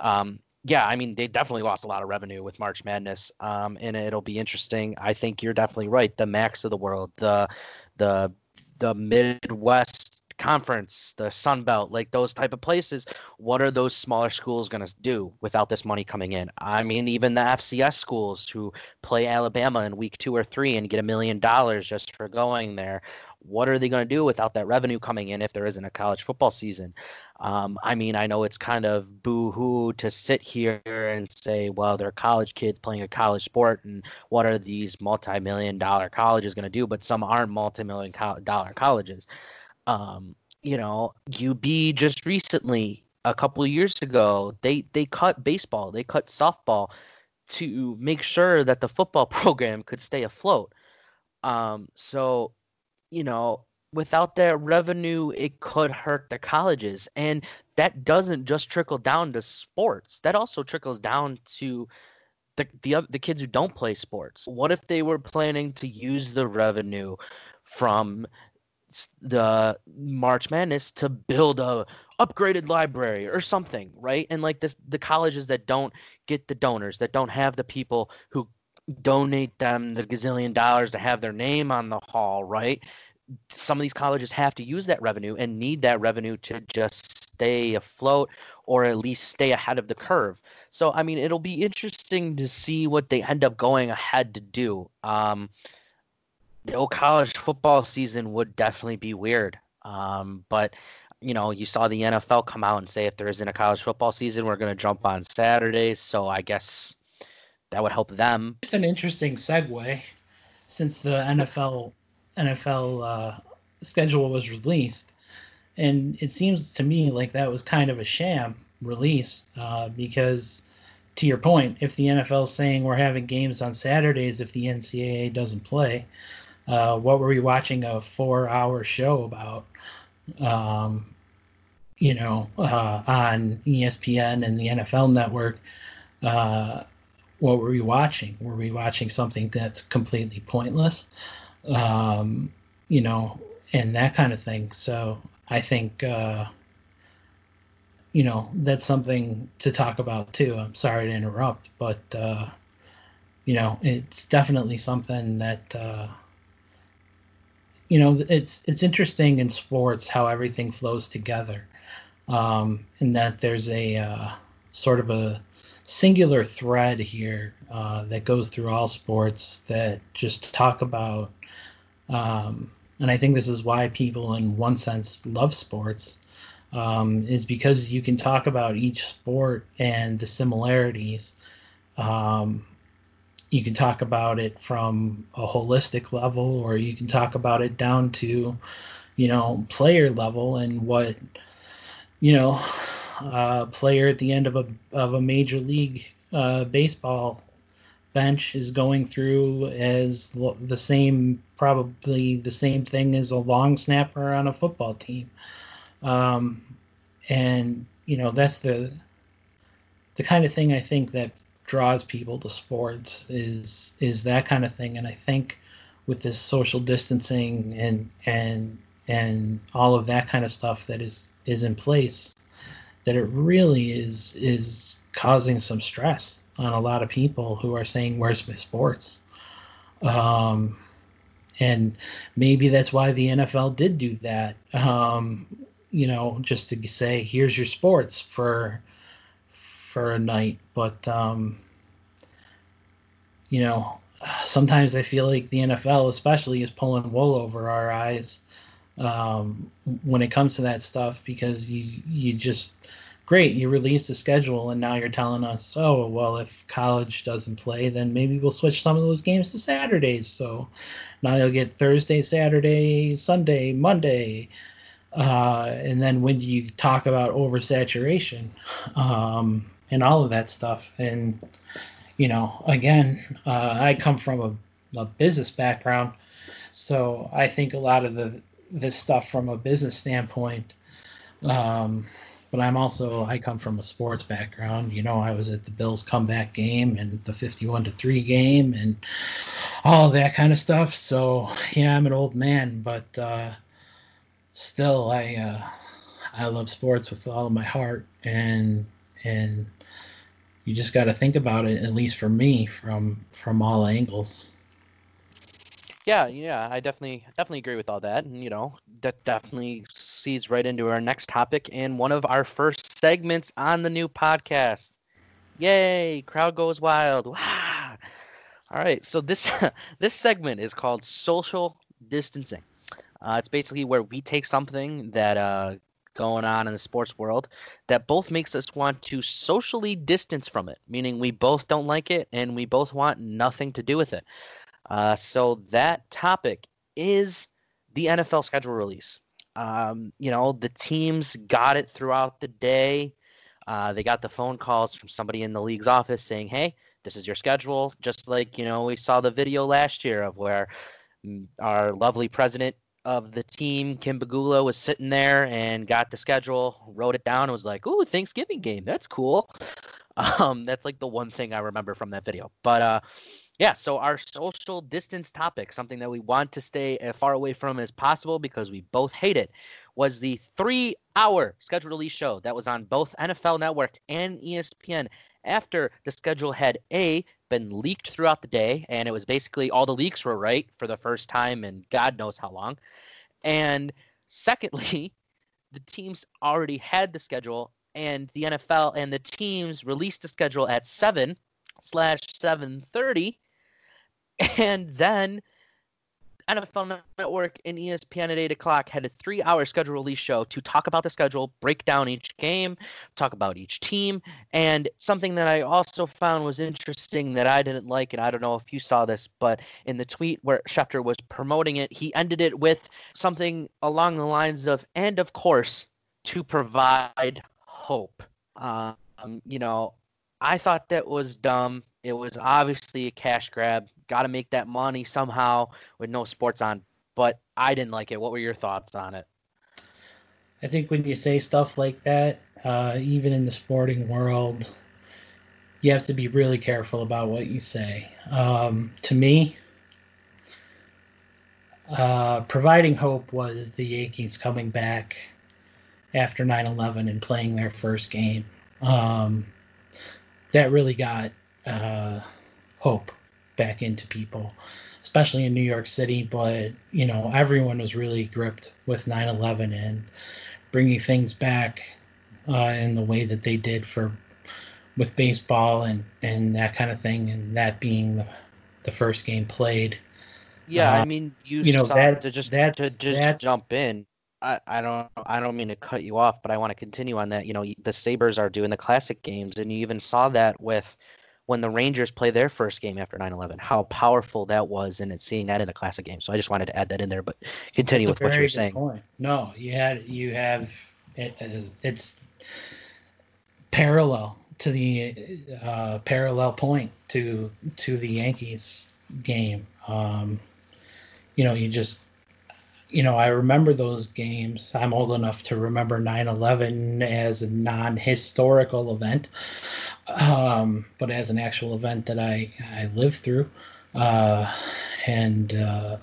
um yeah i mean they definitely lost a lot of revenue with march madness um and it'll be interesting. I think you're definitely right the MACs of the world the the the midwest Conference, the Sun Belt, like those type of places, what are those smaller schools going to do without this money coming in? I mean, even the FCS schools who play Alabama in week two or three and get a million dollars just for going there, what are they going to do without that revenue coming in if there isn't a college football season? Um, I mean, I know it's kind of boo hoo to sit here and say, well, they're college kids playing a college sport, and what are these multi million dollar colleges going to do? But some aren't multi million dollar colleges. Um, you know, UB just recently, a couple of years ago, they, they cut baseball, they cut softball to make sure that the football program could stay afloat. Um, so, you know, without that revenue, it could hurt the colleges. And that doesn't just trickle down to sports, that also trickles down to the, the, the kids who don't play sports. What if they were planning to use the revenue from the March Madness to build a upgraded library or something, right? And like this, the colleges that don't get the donors, that don't have the people who donate them the gazillion dollars to have their name on the hall, right? some of these colleges have to use that revenue and need that revenue to just stay afloat or at least stay ahead of the curve. So, I mean, it'll be interesting to see what they end up going ahead to do. Um, no college football season would definitely be weird. Um, but, you know, you saw the NFL come out and say if there isn't a college football season, we're going to jump on Saturdays. So I guess that would help them. It's an interesting segue since the NFL NFL uh, schedule was released, and it seems to me like that was kind of a sham release uh, because, to your point, if the NFL is saying we're having games on Saturdays if the NCAA doesn't play, uh, what were we watching a four-hour show about? Um, you know, uh, on ESPN and the NFL Network. Uh, what were we watching? Were we watching something that's completely pointless? um, you know, and that kind of thing. So I think, uh, you know, that's something to talk about too. I'm sorry to interrupt, but, uh, you know, it's definitely something that, uh, you know, it's it's interesting in sports how everything flows together, um, and that there's a uh, sort of a singular thread here uh, that goes through all sports that just talk about um, and I think this is why people, in one sense, love sports, um, is because you can talk about each sport and the similarities. Um, you can talk about it from a holistic level, or you can talk about it down to, you know, player level and what, you know, a player at the end of a of a major league uh, baseball bench is going through as the same, probably the same thing as a long snapper on a football team. Um, and you know that's the the kind of thing I think that draws people to sports is is that kind of thing. And I think with this social distancing and and and all of that kind of stuff that is is in place, that it really is is causing some stress on a lot of people who are saying, "Where's my sports?" Um, and maybe that's why the NFL did do that. Um, you know, just to say, "Here's your sports for for a night." But um, you know, sometimes I feel like the NFL, especially, is pulling wool over our eyes um, when it comes to that stuff because you you just great, you released a schedule and now you're telling us, oh, well, if college doesn't play, then maybe we'll switch some of those games to Saturdays. So now you'll get Thursday, Saturday, Sunday, Monday. Uh, and then when do you talk about oversaturation um, and all of that stuff, and you know, again, uh, I come from a, a business background, so I think a lot of the this stuff from a business standpoint um, but I'm also I come from a sports background. You know, I was at the Bills comeback game and the 51 to 3 game and all that kind of stuff. So, yeah, I'm an old man, but uh, still I uh, I love sports with all of my heart and and you just got to think about it at least for me from from all angles. Yeah, yeah, I definitely definitely agree with all that, and you know that definitely sees right into our next topic and one of our first segments on the new podcast. Yay! Crowd goes wild. Wow. All right, so this this segment is called social distancing. Uh, it's basically where we take something that uh, going on in the sports world that both makes us want to socially distance from it, meaning we both don't like it and we both want nothing to do with it. Uh, so that topic is the NFL schedule release. Um, you know, the teams got it throughout the day. Uh, they got the phone calls from somebody in the league's office saying, "Hey, this is your schedule." Just like you know, we saw the video last year of where mm, our lovely president of the team, Kim Pegula, was sitting there and got the schedule, wrote it down, and was like, "Ooh, Thanksgiving game, that's cool." Um, that's like the one thing I remember from that video. But uh, yeah, so our social distance topic, something that we want to stay as far away from as possible because we both hate it, was the three hour schedule release show that was on both NFL Network and ESPN after the schedule had A, been leaked throughout the day, and it was basically all the leaks were right for the first time in God knows how long. And secondly, the teams already had the schedule, and the NFL and the teams released the schedule at 7 slash 7.30 and then NFL Network and ESPN at 8 o'clock had a three hour schedule release show to talk about the schedule, break down each game, talk about each team. And something that I also found was interesting that I didn't like, and I don't know if you saw this, but in the tweet where Schefter was promoting it, he ended it with something along the lines of, and of course, to provide hope. Um, you know, I thought that was dumb. It was obviously a cash grab. Got to make that money somehow with no sports on. But I didn't like it. What were your thoughts on it? I think when you say stuff like that, uh, even in the sporting world, you have to be really careful about what you say. Um, to me, uh, providing hope was the Yankees coming back after 9 11 and playing their first game. Um, that really got uh, hope back into people, especially in New York City. But you know, everyone was really gripped with 9/11 and bringing things back uh, in the way that they did for with baseball and and that kind of thing, and that being the, the first game played. Yeah, uh, I mean, you, you know that to just that to just jump in. I, I don't I don't mean to cut you off, but I want to continue on that. You know, the Sabres are doing the classic games, and you even saw that with when the Rangers play their first game after 9/11, how powerful that was, and it's seeing that in a classic game. So I just wanted to add that in there, but continue with what you're saying. Point. No, you had you have it, it's parallel to the uh, parallel point to to the Yankees game. Um, you know, you just you know, I remember those games. I'm old enough to remember 9 11 as a non historical event, um, but as an actual event that I, I lived through. Uh, and uh,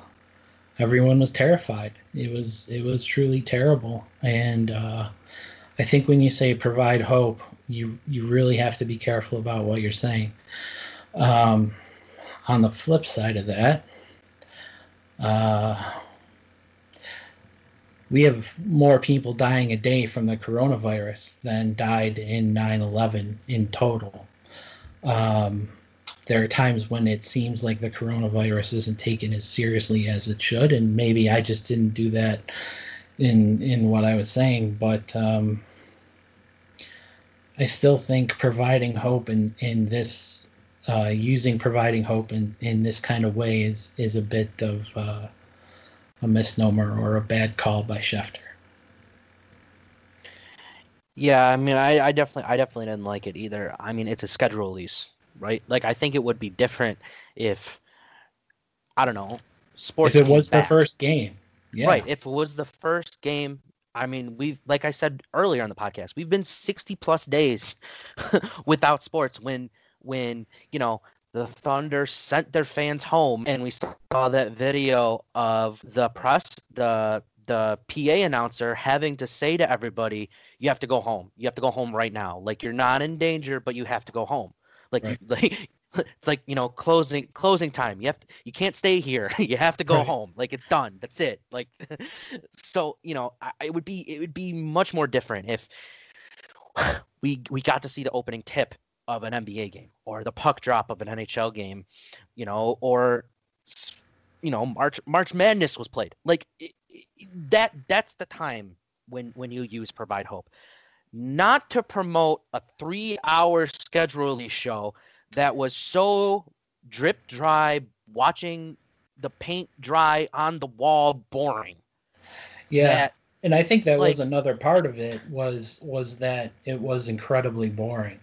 everyone was terrified. It was it was truly terrible. And uh, I think when you say provide hope, you you really have to be careful about what you're saying. Um, on the flip side of that, uh, we have more people dying a day from the coronavirus than died in 9-11 in total. Um, there are times when it seems like the coronavirus isn't taken as seriously as it should and maybe i just didn't do that in in what i was saying but um, i still think providing hope in in this uh, using providing hope in in this kind of way is is a bit of uh, a misnomer or a bad call by Schefter. Yeah, I mean, I, I definitely, I definitely didn't like it either. I mean, it's a schedule release, right? Like, I think it would be different if, I don't know, sports. If it was back. the first game, yeah. Right. If it was the first game, I mean, we've, like I said earlier on the podcast, we've been sixty plus days without sports. When, when you know, the Thunder sent their fans home, and we saw that video of the press, the the PA announcer having to say to everybody, "You have to go home. You have to go home right now. Like you're not in danger, but you have to go home. Like right. you, like it's like you know closing closing time you have to, you can't stay here you have to go right. home like it's done that's it like so you know I, it would be it would be much more different if we we got to see the opening tip of an NBA game or the puck drop of an NHL game you know or you know March March Madness was played like it, it, that that's the time when when you use provide hope not to promote a 3 hour schedule show that was so drip dry, watching the paint dry on the wall, boring. Yeah. That, and I think that like, was another part of it was was that it was incredibly boring.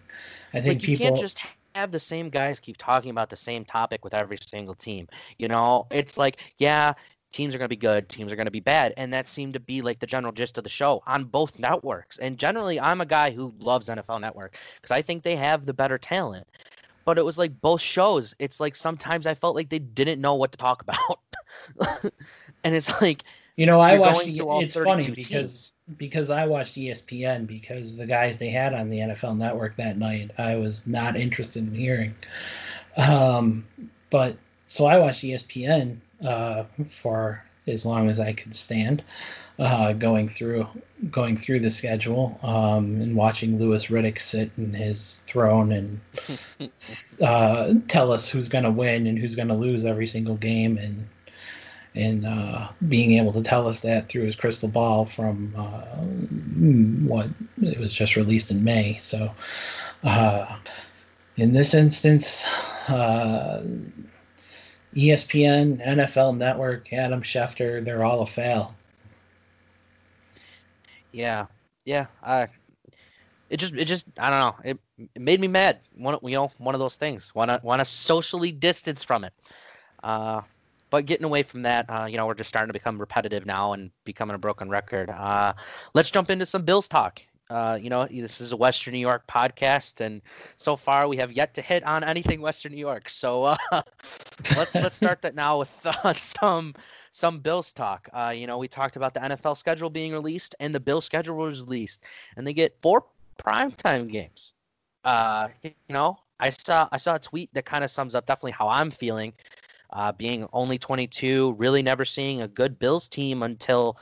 I think like you people... can't just have the same guys keep talking about the same topic with every single team. You know, it's like, yeah, teams are going to be good, teams are going to be bad. And that seemed to be like the general gist of the show on both networks. And generally, I'm a guy who loves NFL Network because I think they have the better talent but it was like both shows. It's like sometimes I felt like they didn't know what to talk about, and it's like you know I watched. The, it's funny because teams. Because I watched ESPN because the guys they had on the NFL Network that night I was not interested in hearing, um, but so I watched ESPN uh, for as long as I could stand, uh, going through going through the schedule um, and watching Louis Riddick sit in his throne and uh, tell us who's going to win and who's going to lose every single game and and uh, being able to tell us that through his crystal ball from uh, what it was just released in May. So uh, in this instance. Uh, ESPN, NFL Network, Adam Schefter, they're all a fail. Yeah, yeah. I, it just, it just, I don't know. It, it made me mad. One, you know, one of those things. Want to, want to socially distance from it. Uh, but getting away from that, uh, you know, we're just starting to become repetitive now and becoming a broken record. Uh, let's jump into some Bills talk. Uh, you know, this is a Western New York podcast, and so far we have yet to hit on anything Western New York. So uh, let's let's start that now with uh, some some Bills talk. Uh, you know, we talked about the NFL schedule being released, and the Bill schedule was released, and they get four primetime games. Uh, you know, I saw I saw a tweet that kind of sums up definitely how I'm feeling. Uh, being only 22, really never seeing a good Bills team until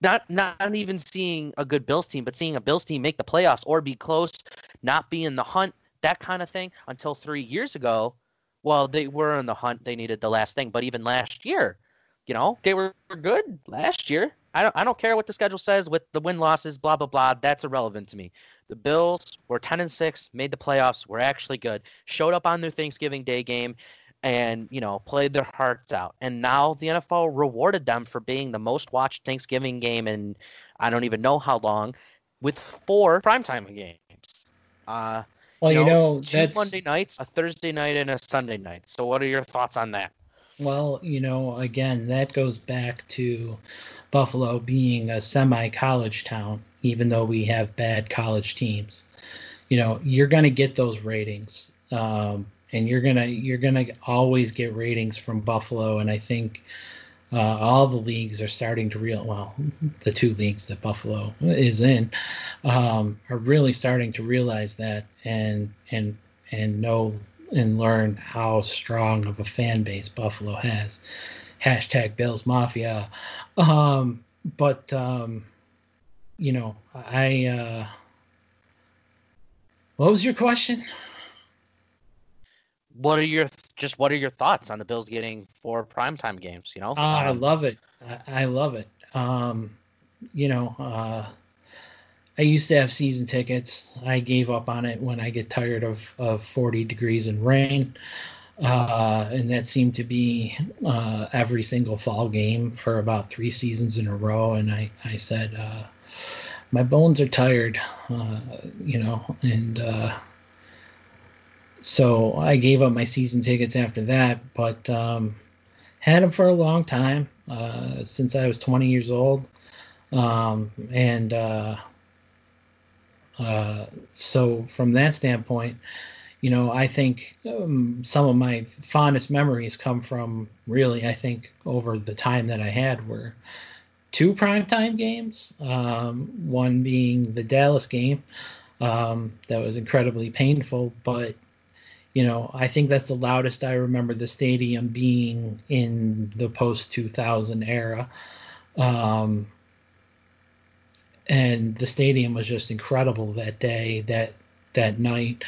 not not even seeing a good Bills team, but seeing a Bills team make the playoffs or be close, not be in the hunt, that kind of thing. Until three years ago, well, they were in the hunt. They needed the last thing, but even last year, you know, they were good last year. I don't I don't care what the schedule says with the win losses, blah blah blah. That's irrelevant to me. The Bills were ten and six, made the playoffs, were actually good, showed up on their Thanksgiving Day game, and you know played their hearts out. And now the NFL rewarded them for being the most watched Thanksgiving game in I don't even know how long, with four primetime games. Uh, well, you know, you know two that's... Monday nights, a Thursday night, and a Sunday night. So, what are your thoughts on that? Well, you know, again, that goes back to Buffalo being a semi college town, even though we have bad college teams. You know, you're going to get those ratings. Um, and you're gonna you're gonna always get ratings from Buffalo, and I think uh, all the leagues are starting to real well, the two leagues that Buffalo is in um, are really starting to realize that and and and know and learn how strong of a fan base Buffalo has. Hashtag Bills Mafia. Um, but, um, you know, I. Uh, what was your question? What are your just what are your thoughts on the Bills getting four primetime games? You know, uh, I love it. I, I love it. Um, you know, uh, I used to have season tickets. I gave up on it when I get tired of, of 40 degrees and rain. Uh, and that seemed to be uh, every single fall game for about three seasons in a row. And I, I said, uh, my bones are tired, uh, you know, and uh, so I gave up my season tickets after that, but um, had them for a long time uh, since I was 20 years old. Um, and uh, so from that standpoint, you know, I think um, some of my fondest memories come from really, I think, over the time that I had were two primetime games. Um, one being the Dallas game, um, that was incredibly painful, but you know, I think that's the loudest I remember the stadium being in the post 2000 era. Um, and the stadium was just incredible that day, that that night.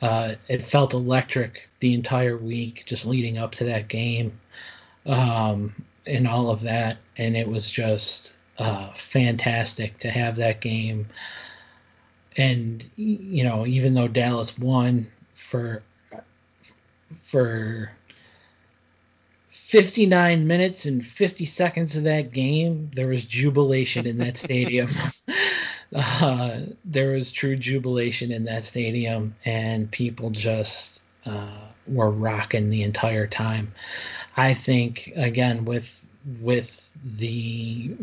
Uh, it felt electric the entire week, just leading up to that game, um, and all of that. And it was just uh, fantastic to have that game. And you know, even though Dallas won for for 59 minutes and 50 seconds of that game, there was jubilation in that stadium. uh, there was true jubilation in that stadium, and people just uh, were rocking the entire time. I think again with with the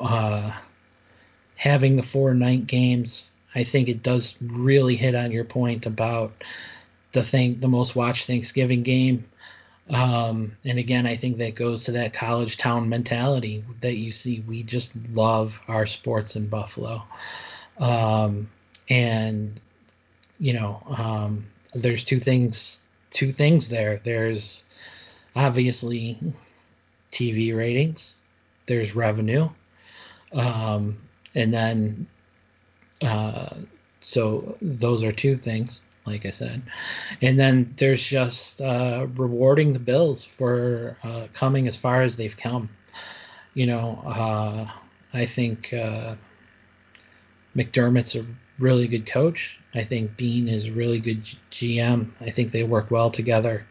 uh, having the four night games, I think it does really hit on your point about the thing, the most watched Thanksgiving game. Um, and again, I think that goes to that college town mentality that you see. We just love our sports in Buffalo. Um, and, you know, um, there's two things, two things there. There's obviously TV ratings, there's revenue. Um, and then, uh, so those are two things like I said. And then there's just uh, rewarding the Bills for uh, coming as far as they've come. You know, uh, I think uh, McDermott's a really good coach. I think Beane is a really good GM. I think they work well together.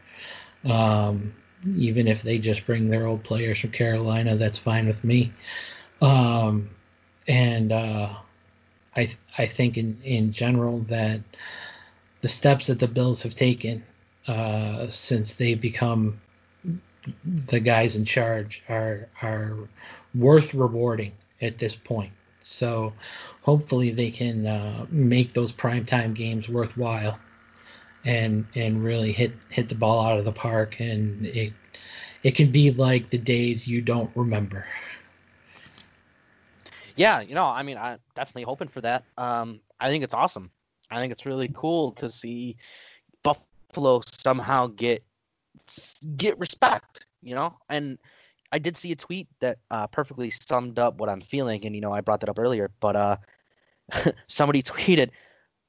Um, even if they just bring their old players from Carolina, that's fine with me. Um, and uh, I I think in in general that the steps that the Bills have taken uh, since they've become the guys in charge are are worth rewarding at this point. So hopefully they can uh, make those primetime games worthwhile and and really hit hit the ball out of the park and it it can be like the days you don't remember. Yeah, you know, I mean, I'm definitely hoping for that. Um, I think it's awesome. I think it's really cool to see Buffalo somehow get get respect, you know. And I did see a tweet that uh, perfectly summed up what I'm feeling, and you know I brought that up earlier, but uh, somebody tweeted,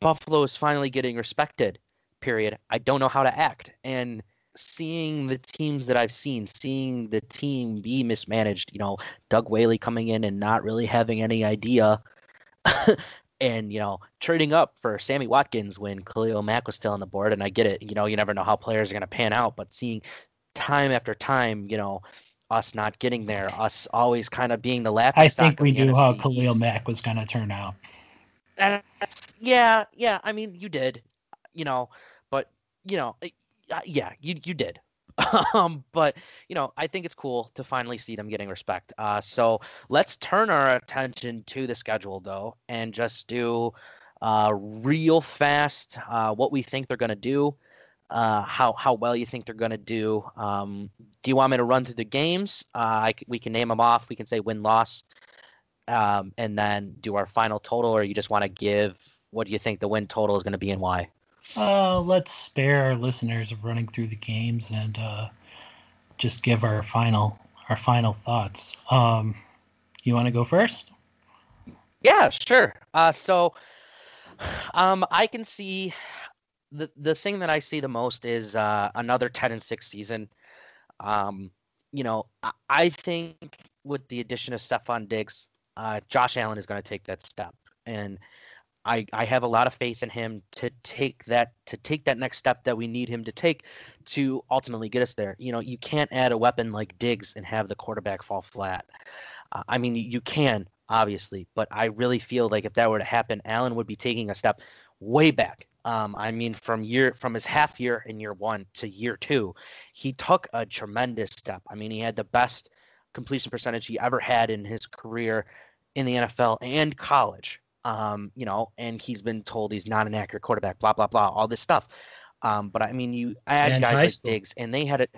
"Buffalo is finally getting respected." Period. I don't know how to act, and seeing the teams that I've seen, seeing the team be mismanaged, you know, Doug Whaley coming in and not really having any idea and you know trading up for Sammy Watkins when Khalil Mack was still on the board. And I get it, you know, you never know how players are going to pan out, but seeing time after time, you know, us not getting there, us always kind of being the laughing. I think we knew NFC how Khalil East. Mack was going to turn out. That's yeah, yeah. I mean, you did, you know, but you know, yeah, you you did. um, but you know, I think it's cool to finally see them getting respect. Uh, so let's turn our attention to the schedule though, and just do uh, real fast uh, what we think they're to do, uh, how how well you think they're going to do. Um, do you want me to run through the games? Uh, I, we can name them off. We can say win loss, um, and then do our final total, or you just want to give what do you think the win total is going to be and why? Uh, let's spare our listeners of running through the games and uh, just give our final our final thoughts. Um, you want to go first? Yeah, sure. Uh, so, um, I can see the the thing that I see the most is uh, another ten and six season. Um, you know, I, I think with the addition of Stefon Diggs, uh, Josh Allen is going to take that step, and I, I have a lot of faith in him to take that to take that next step that we need him to take to ultimately get us there. You know, you can't add a weapon like Diggs and have the quarterback fall flat. Uh, I mean, you can obviously, but I really feel like if that were to happen, Allen would be taking a step way back. Um, I mean, from year from his half year in year one to year two, he took a tremendous step. I mean, he had the best completion percentage he ever had in his career in the NFL and college um, you know, and he's been told he's not an accurate quarterback, blah blah blah, all this stuff. Um, but I mean, you I had and guys like school. Diggs, and they had it,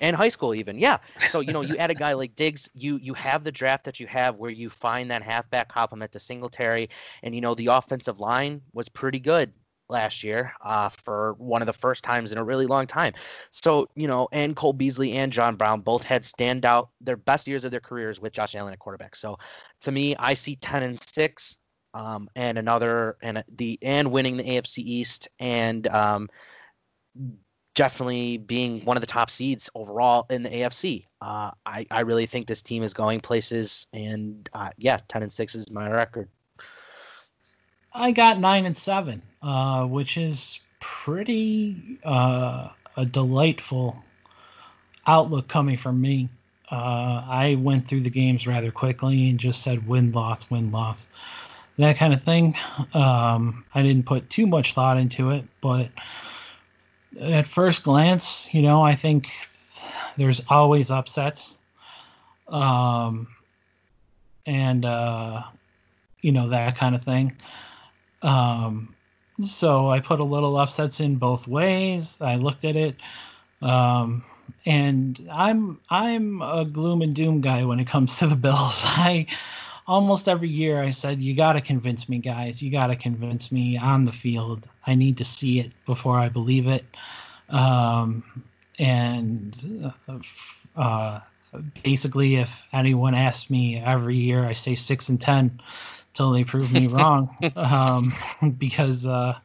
and high school even, yeah. So you know, you add a guy like Diggs, you you have the draft that you have where you find that halfback complement to Singletary, and you know the offensive line was pretty good last year uh, for one of the first times in a really long time. So, you know, and Cole Beasley and John Brown both had standout their best years of their careers with Josh Allen at quarterback. So to me, I see 10 and 6 um, and another and the and winning the AFC East and um, definitely being one of the top seeds overall in the AFC. Uh, I, I really think this team is going places and uh, yeah, 10 and 6 is my record. I got nine and seven, uh, which is pretty uh, a delightful outlook coming from me. Uh, I went through the games rather quickly and just said win loss, win loss, that kind of thing. Um, I didn't put too much thought into it, but at first glance, you know, I think there's always upsets. Um, and, uh, you know, that kind of thing. Um, so I put a little upsets in both ways. I looked at it, um, and I'm I'm a gloom and doom guy when it comes to the Bills. I almost every year I said, "You got to convince me, guys. You got to convince me on the field. I need to see it before I believe it." Um, and uh, uh basically, if anyone asks me every year, I say six and ten till they prove me wrong. Um, because uh,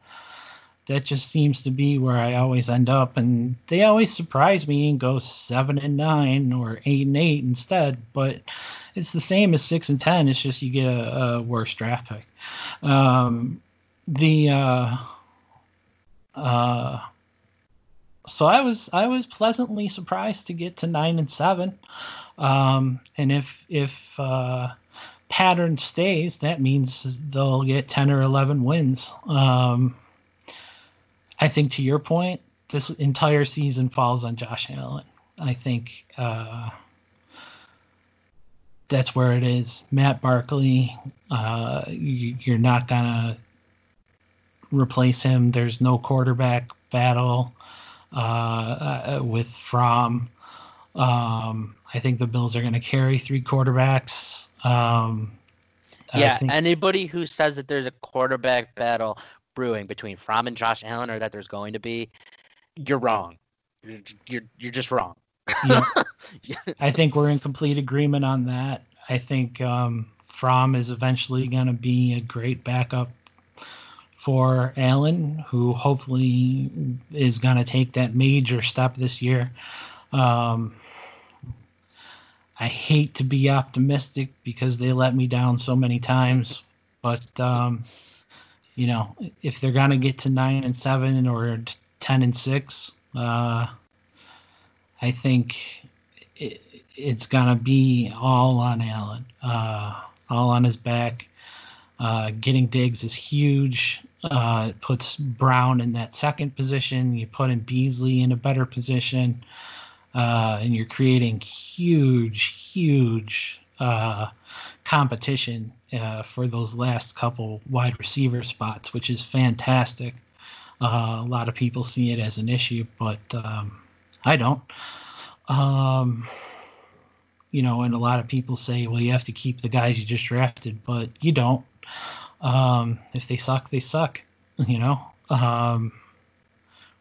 that just seems to be where I always end up, and they always surprise me and go seven and nine or eight and eight instead. But it's the same as six and ten. It's just you get a, a worse draft pick. Um, the uh, uh, so I was I was pleasantly surprised to get to nine and seven. Um, and if if uh, pattern stays, that means they'll get 10 or 11 wins. Um, I think to your point, this entire season falls on Josh Allen. I think uh, that's where it is. Matt Barkley, uh, you, are not going to replace him. There's no quarterback battle uh, uh with Fromm. Um, I think the Bills are going to carry three quarterbacks. Um, yeah, think... anybody who says that there's a quarterback battle brewing between Fromm and Josh Allen, or that there's going to be, you're wrong. You're you're, you're just wrong. yeah. I think we're in complete agreement on that. I think um, Fromm is eventually going to be a great backup for Allen, who hopefully is going to take that major step this year. Um, I hate to be optimistic because they let me down so many times, but um, you know, if they're gonna get to nine and seven or ten and six, uh, I think it, it's gonna be all on Allen, uh, all on his back. Uh, getting Diggs is huge. Uh, it puts Brown in that second position. You put in Beasley in a better position uh, and you're creating huge, huge uh, competition uh, for those last couple wide receiver spots, which is fantastic. A lot of people see it as an issue, but um, I don't. Um, you know, and a lot of people say, well, you have to keep the guys you just drafted, but you don't. Um, if they suck, they suck, you know, um,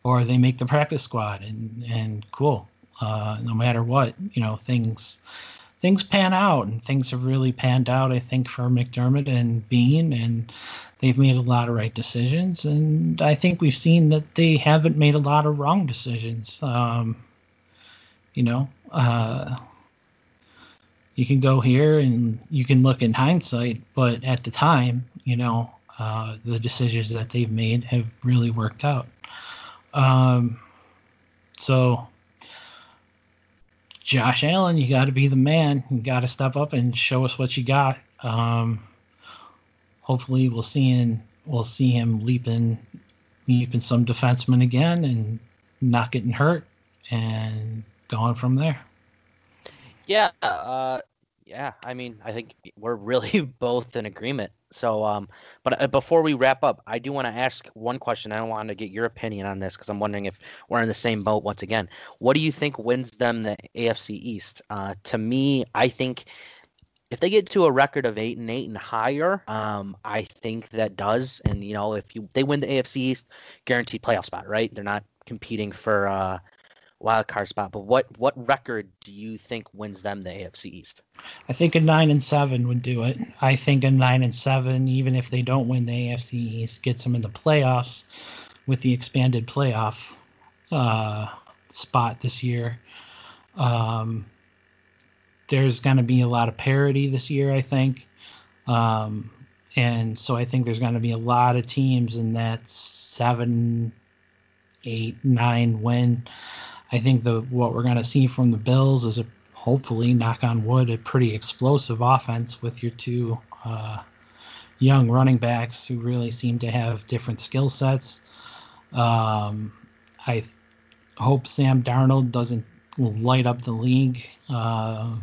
or they make the practice squad, and and cool uh, no matter what, you know, things things pan out and things have really panned out, I think, for McDermott and Beane, and they've made a lot of right decisions and I think we've seen that they haven't made a lot of wrong decisions. Um, you know, uh, you can go here and you can look in hindsight, but at the time, you know, uh, the decisions that they've made have really worked out. Um, so Josh Allen, you got to be the man. You got to step up and show us what you got. Um, hopefully, we'll see him. We'll see him leaping, leaping some defensemen again, and not getting hurt, and going from there. Yeah, uh, yeah. I mean, I think we're really both in agreement. So, um, but uh, before we wrap up, I do want to ask one question. I want to get your opinion on this because I'm wondering if we're in the same boat once again. What do you think wins them the AFC East? Uh, to me, I think if they get to a record of eight and eight and higher, um, I think that does. And you know, if you they win the AFC East, guaranteed playoff spot, right? They're not competing for uh, wild card spot. But what what record do you think wins them the AFC East? I think a nine and seven would do it. I think a nine and seven, even if they don't win the AFC East, gets them in the playoffs with the expanded playoff uh, spot this year. Um, there's going to be a lot of parity this year, I think. Um, and so I think there's going to be a lot of teams in that seven, eight, nine win. I think the what we're going to see from the Bills is a hopefully, knock on wood, a pretty explosive offense with your two uh, young running backs who really seem to have different skill sets. Um, I hope Sam Darnold doesn't light up the league. Uh,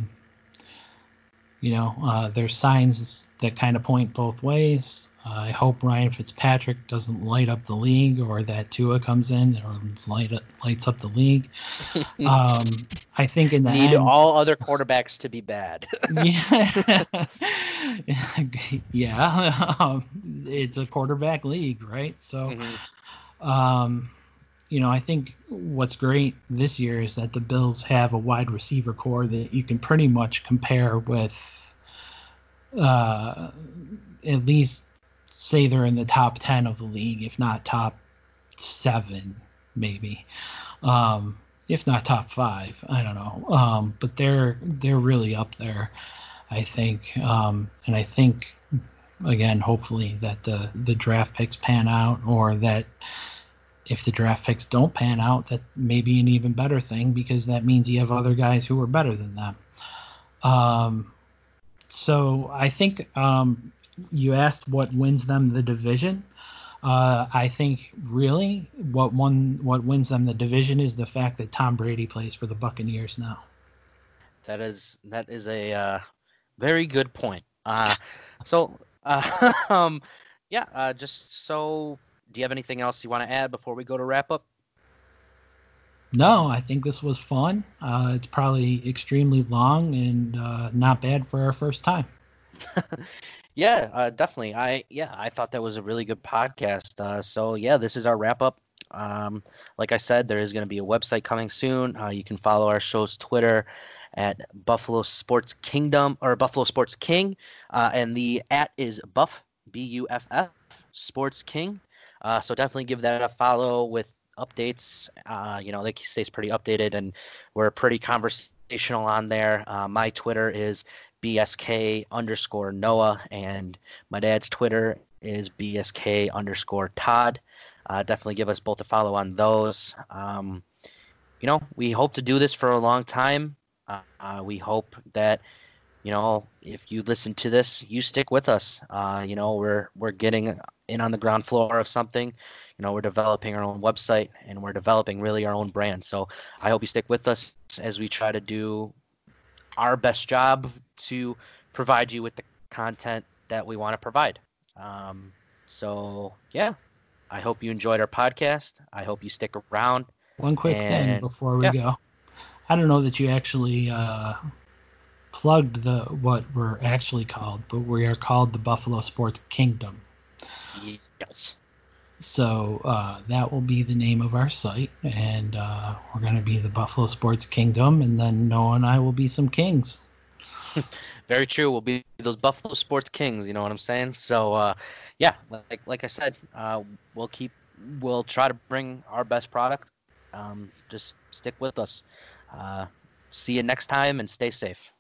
you know, uh, there's signs that kind of point both ways. Uh, I hope Ryan Fitzpatrick doesn't light up the league, or that Tua comes in or light up, lights up the league. Um, I think in the need end, all other quarterbacks to be bad. yeah, yeah, um, it's a quarterback league, right? So, Mhm. um, you know, I think what's great this year is that the Bills have a wide receiver corps that you can pretty much compare with, uh, at least say they're in the top 10 of the league, if not top seven, maybe. Um, if not top five, I don't know. Um, but they're, they're really up there, I think. Um, and I think, again, hopefully that the, the draft picks pan out or that, if the draft picks don't pan out, that may be an even better thing because that means you have other guys who are better than them. Um, so I think um, you asked what wins them the division. Uh, I think really what one what wins them the division is the fact that Tom Brady plays for the Buccaneers now. That is that is a uh, very good point. Uh, so, um, yeah, uh, just so, do you have anything else you want to add before we go to wrap up? No, I think this was fun. Uh, it's probably extremely long and uh, not bad for our first time. Yeah, uh, definitely. I yeah, I thought that was a really good podcast. Uh, so yeah, this is our wrap up. Um, like I said, there is going to be a website coming soon. Uh, you can follow our show's Twitter at Buffalo Sports Kingdom or Buffalo Sports King, uh, and the at is Buff B U F F Sports King. Uh, so definitely give that a follow with updates. Uh, you know, they stays pretty updated, and we're pretty conversational on there. Uh, my Twitter is BSK underscore Noah, and my dad's Twitter is BSK underscore Todd. Uh, definitely give us both a follow on those. Um, you know, we hope to do this for a long time. Uh, uh, we hope that, you know, if you listen to this, you stick with us. Uh, you know, we're we're getting in on the ground floor of something. You know, we're developing our own website and we're developing really our own brand. So I hope you stick with us as we try to do our best job to provide you with the content that we want to provide. Um, so, yeah, I hope you enjoyed our podcast. I hope you stick around. One quick thing before we yeah. go. I don't know that you actually uh, plugged the what we're actually called, but we are called the Buffalo Sports Kingdom. Yes. So uh, that will be the name of our site, and uh, we're going to be the Buffalo Sports Kingdom, and then Noah and I will be some kings. Very true. We'll be those Buffalo Sports Kings. You know what I'm saying? So, uh, yeah, like like I said, uh, we'll keep we'll try to bring our best product. Um, just stick with us. Uh, see you next time and stay safe.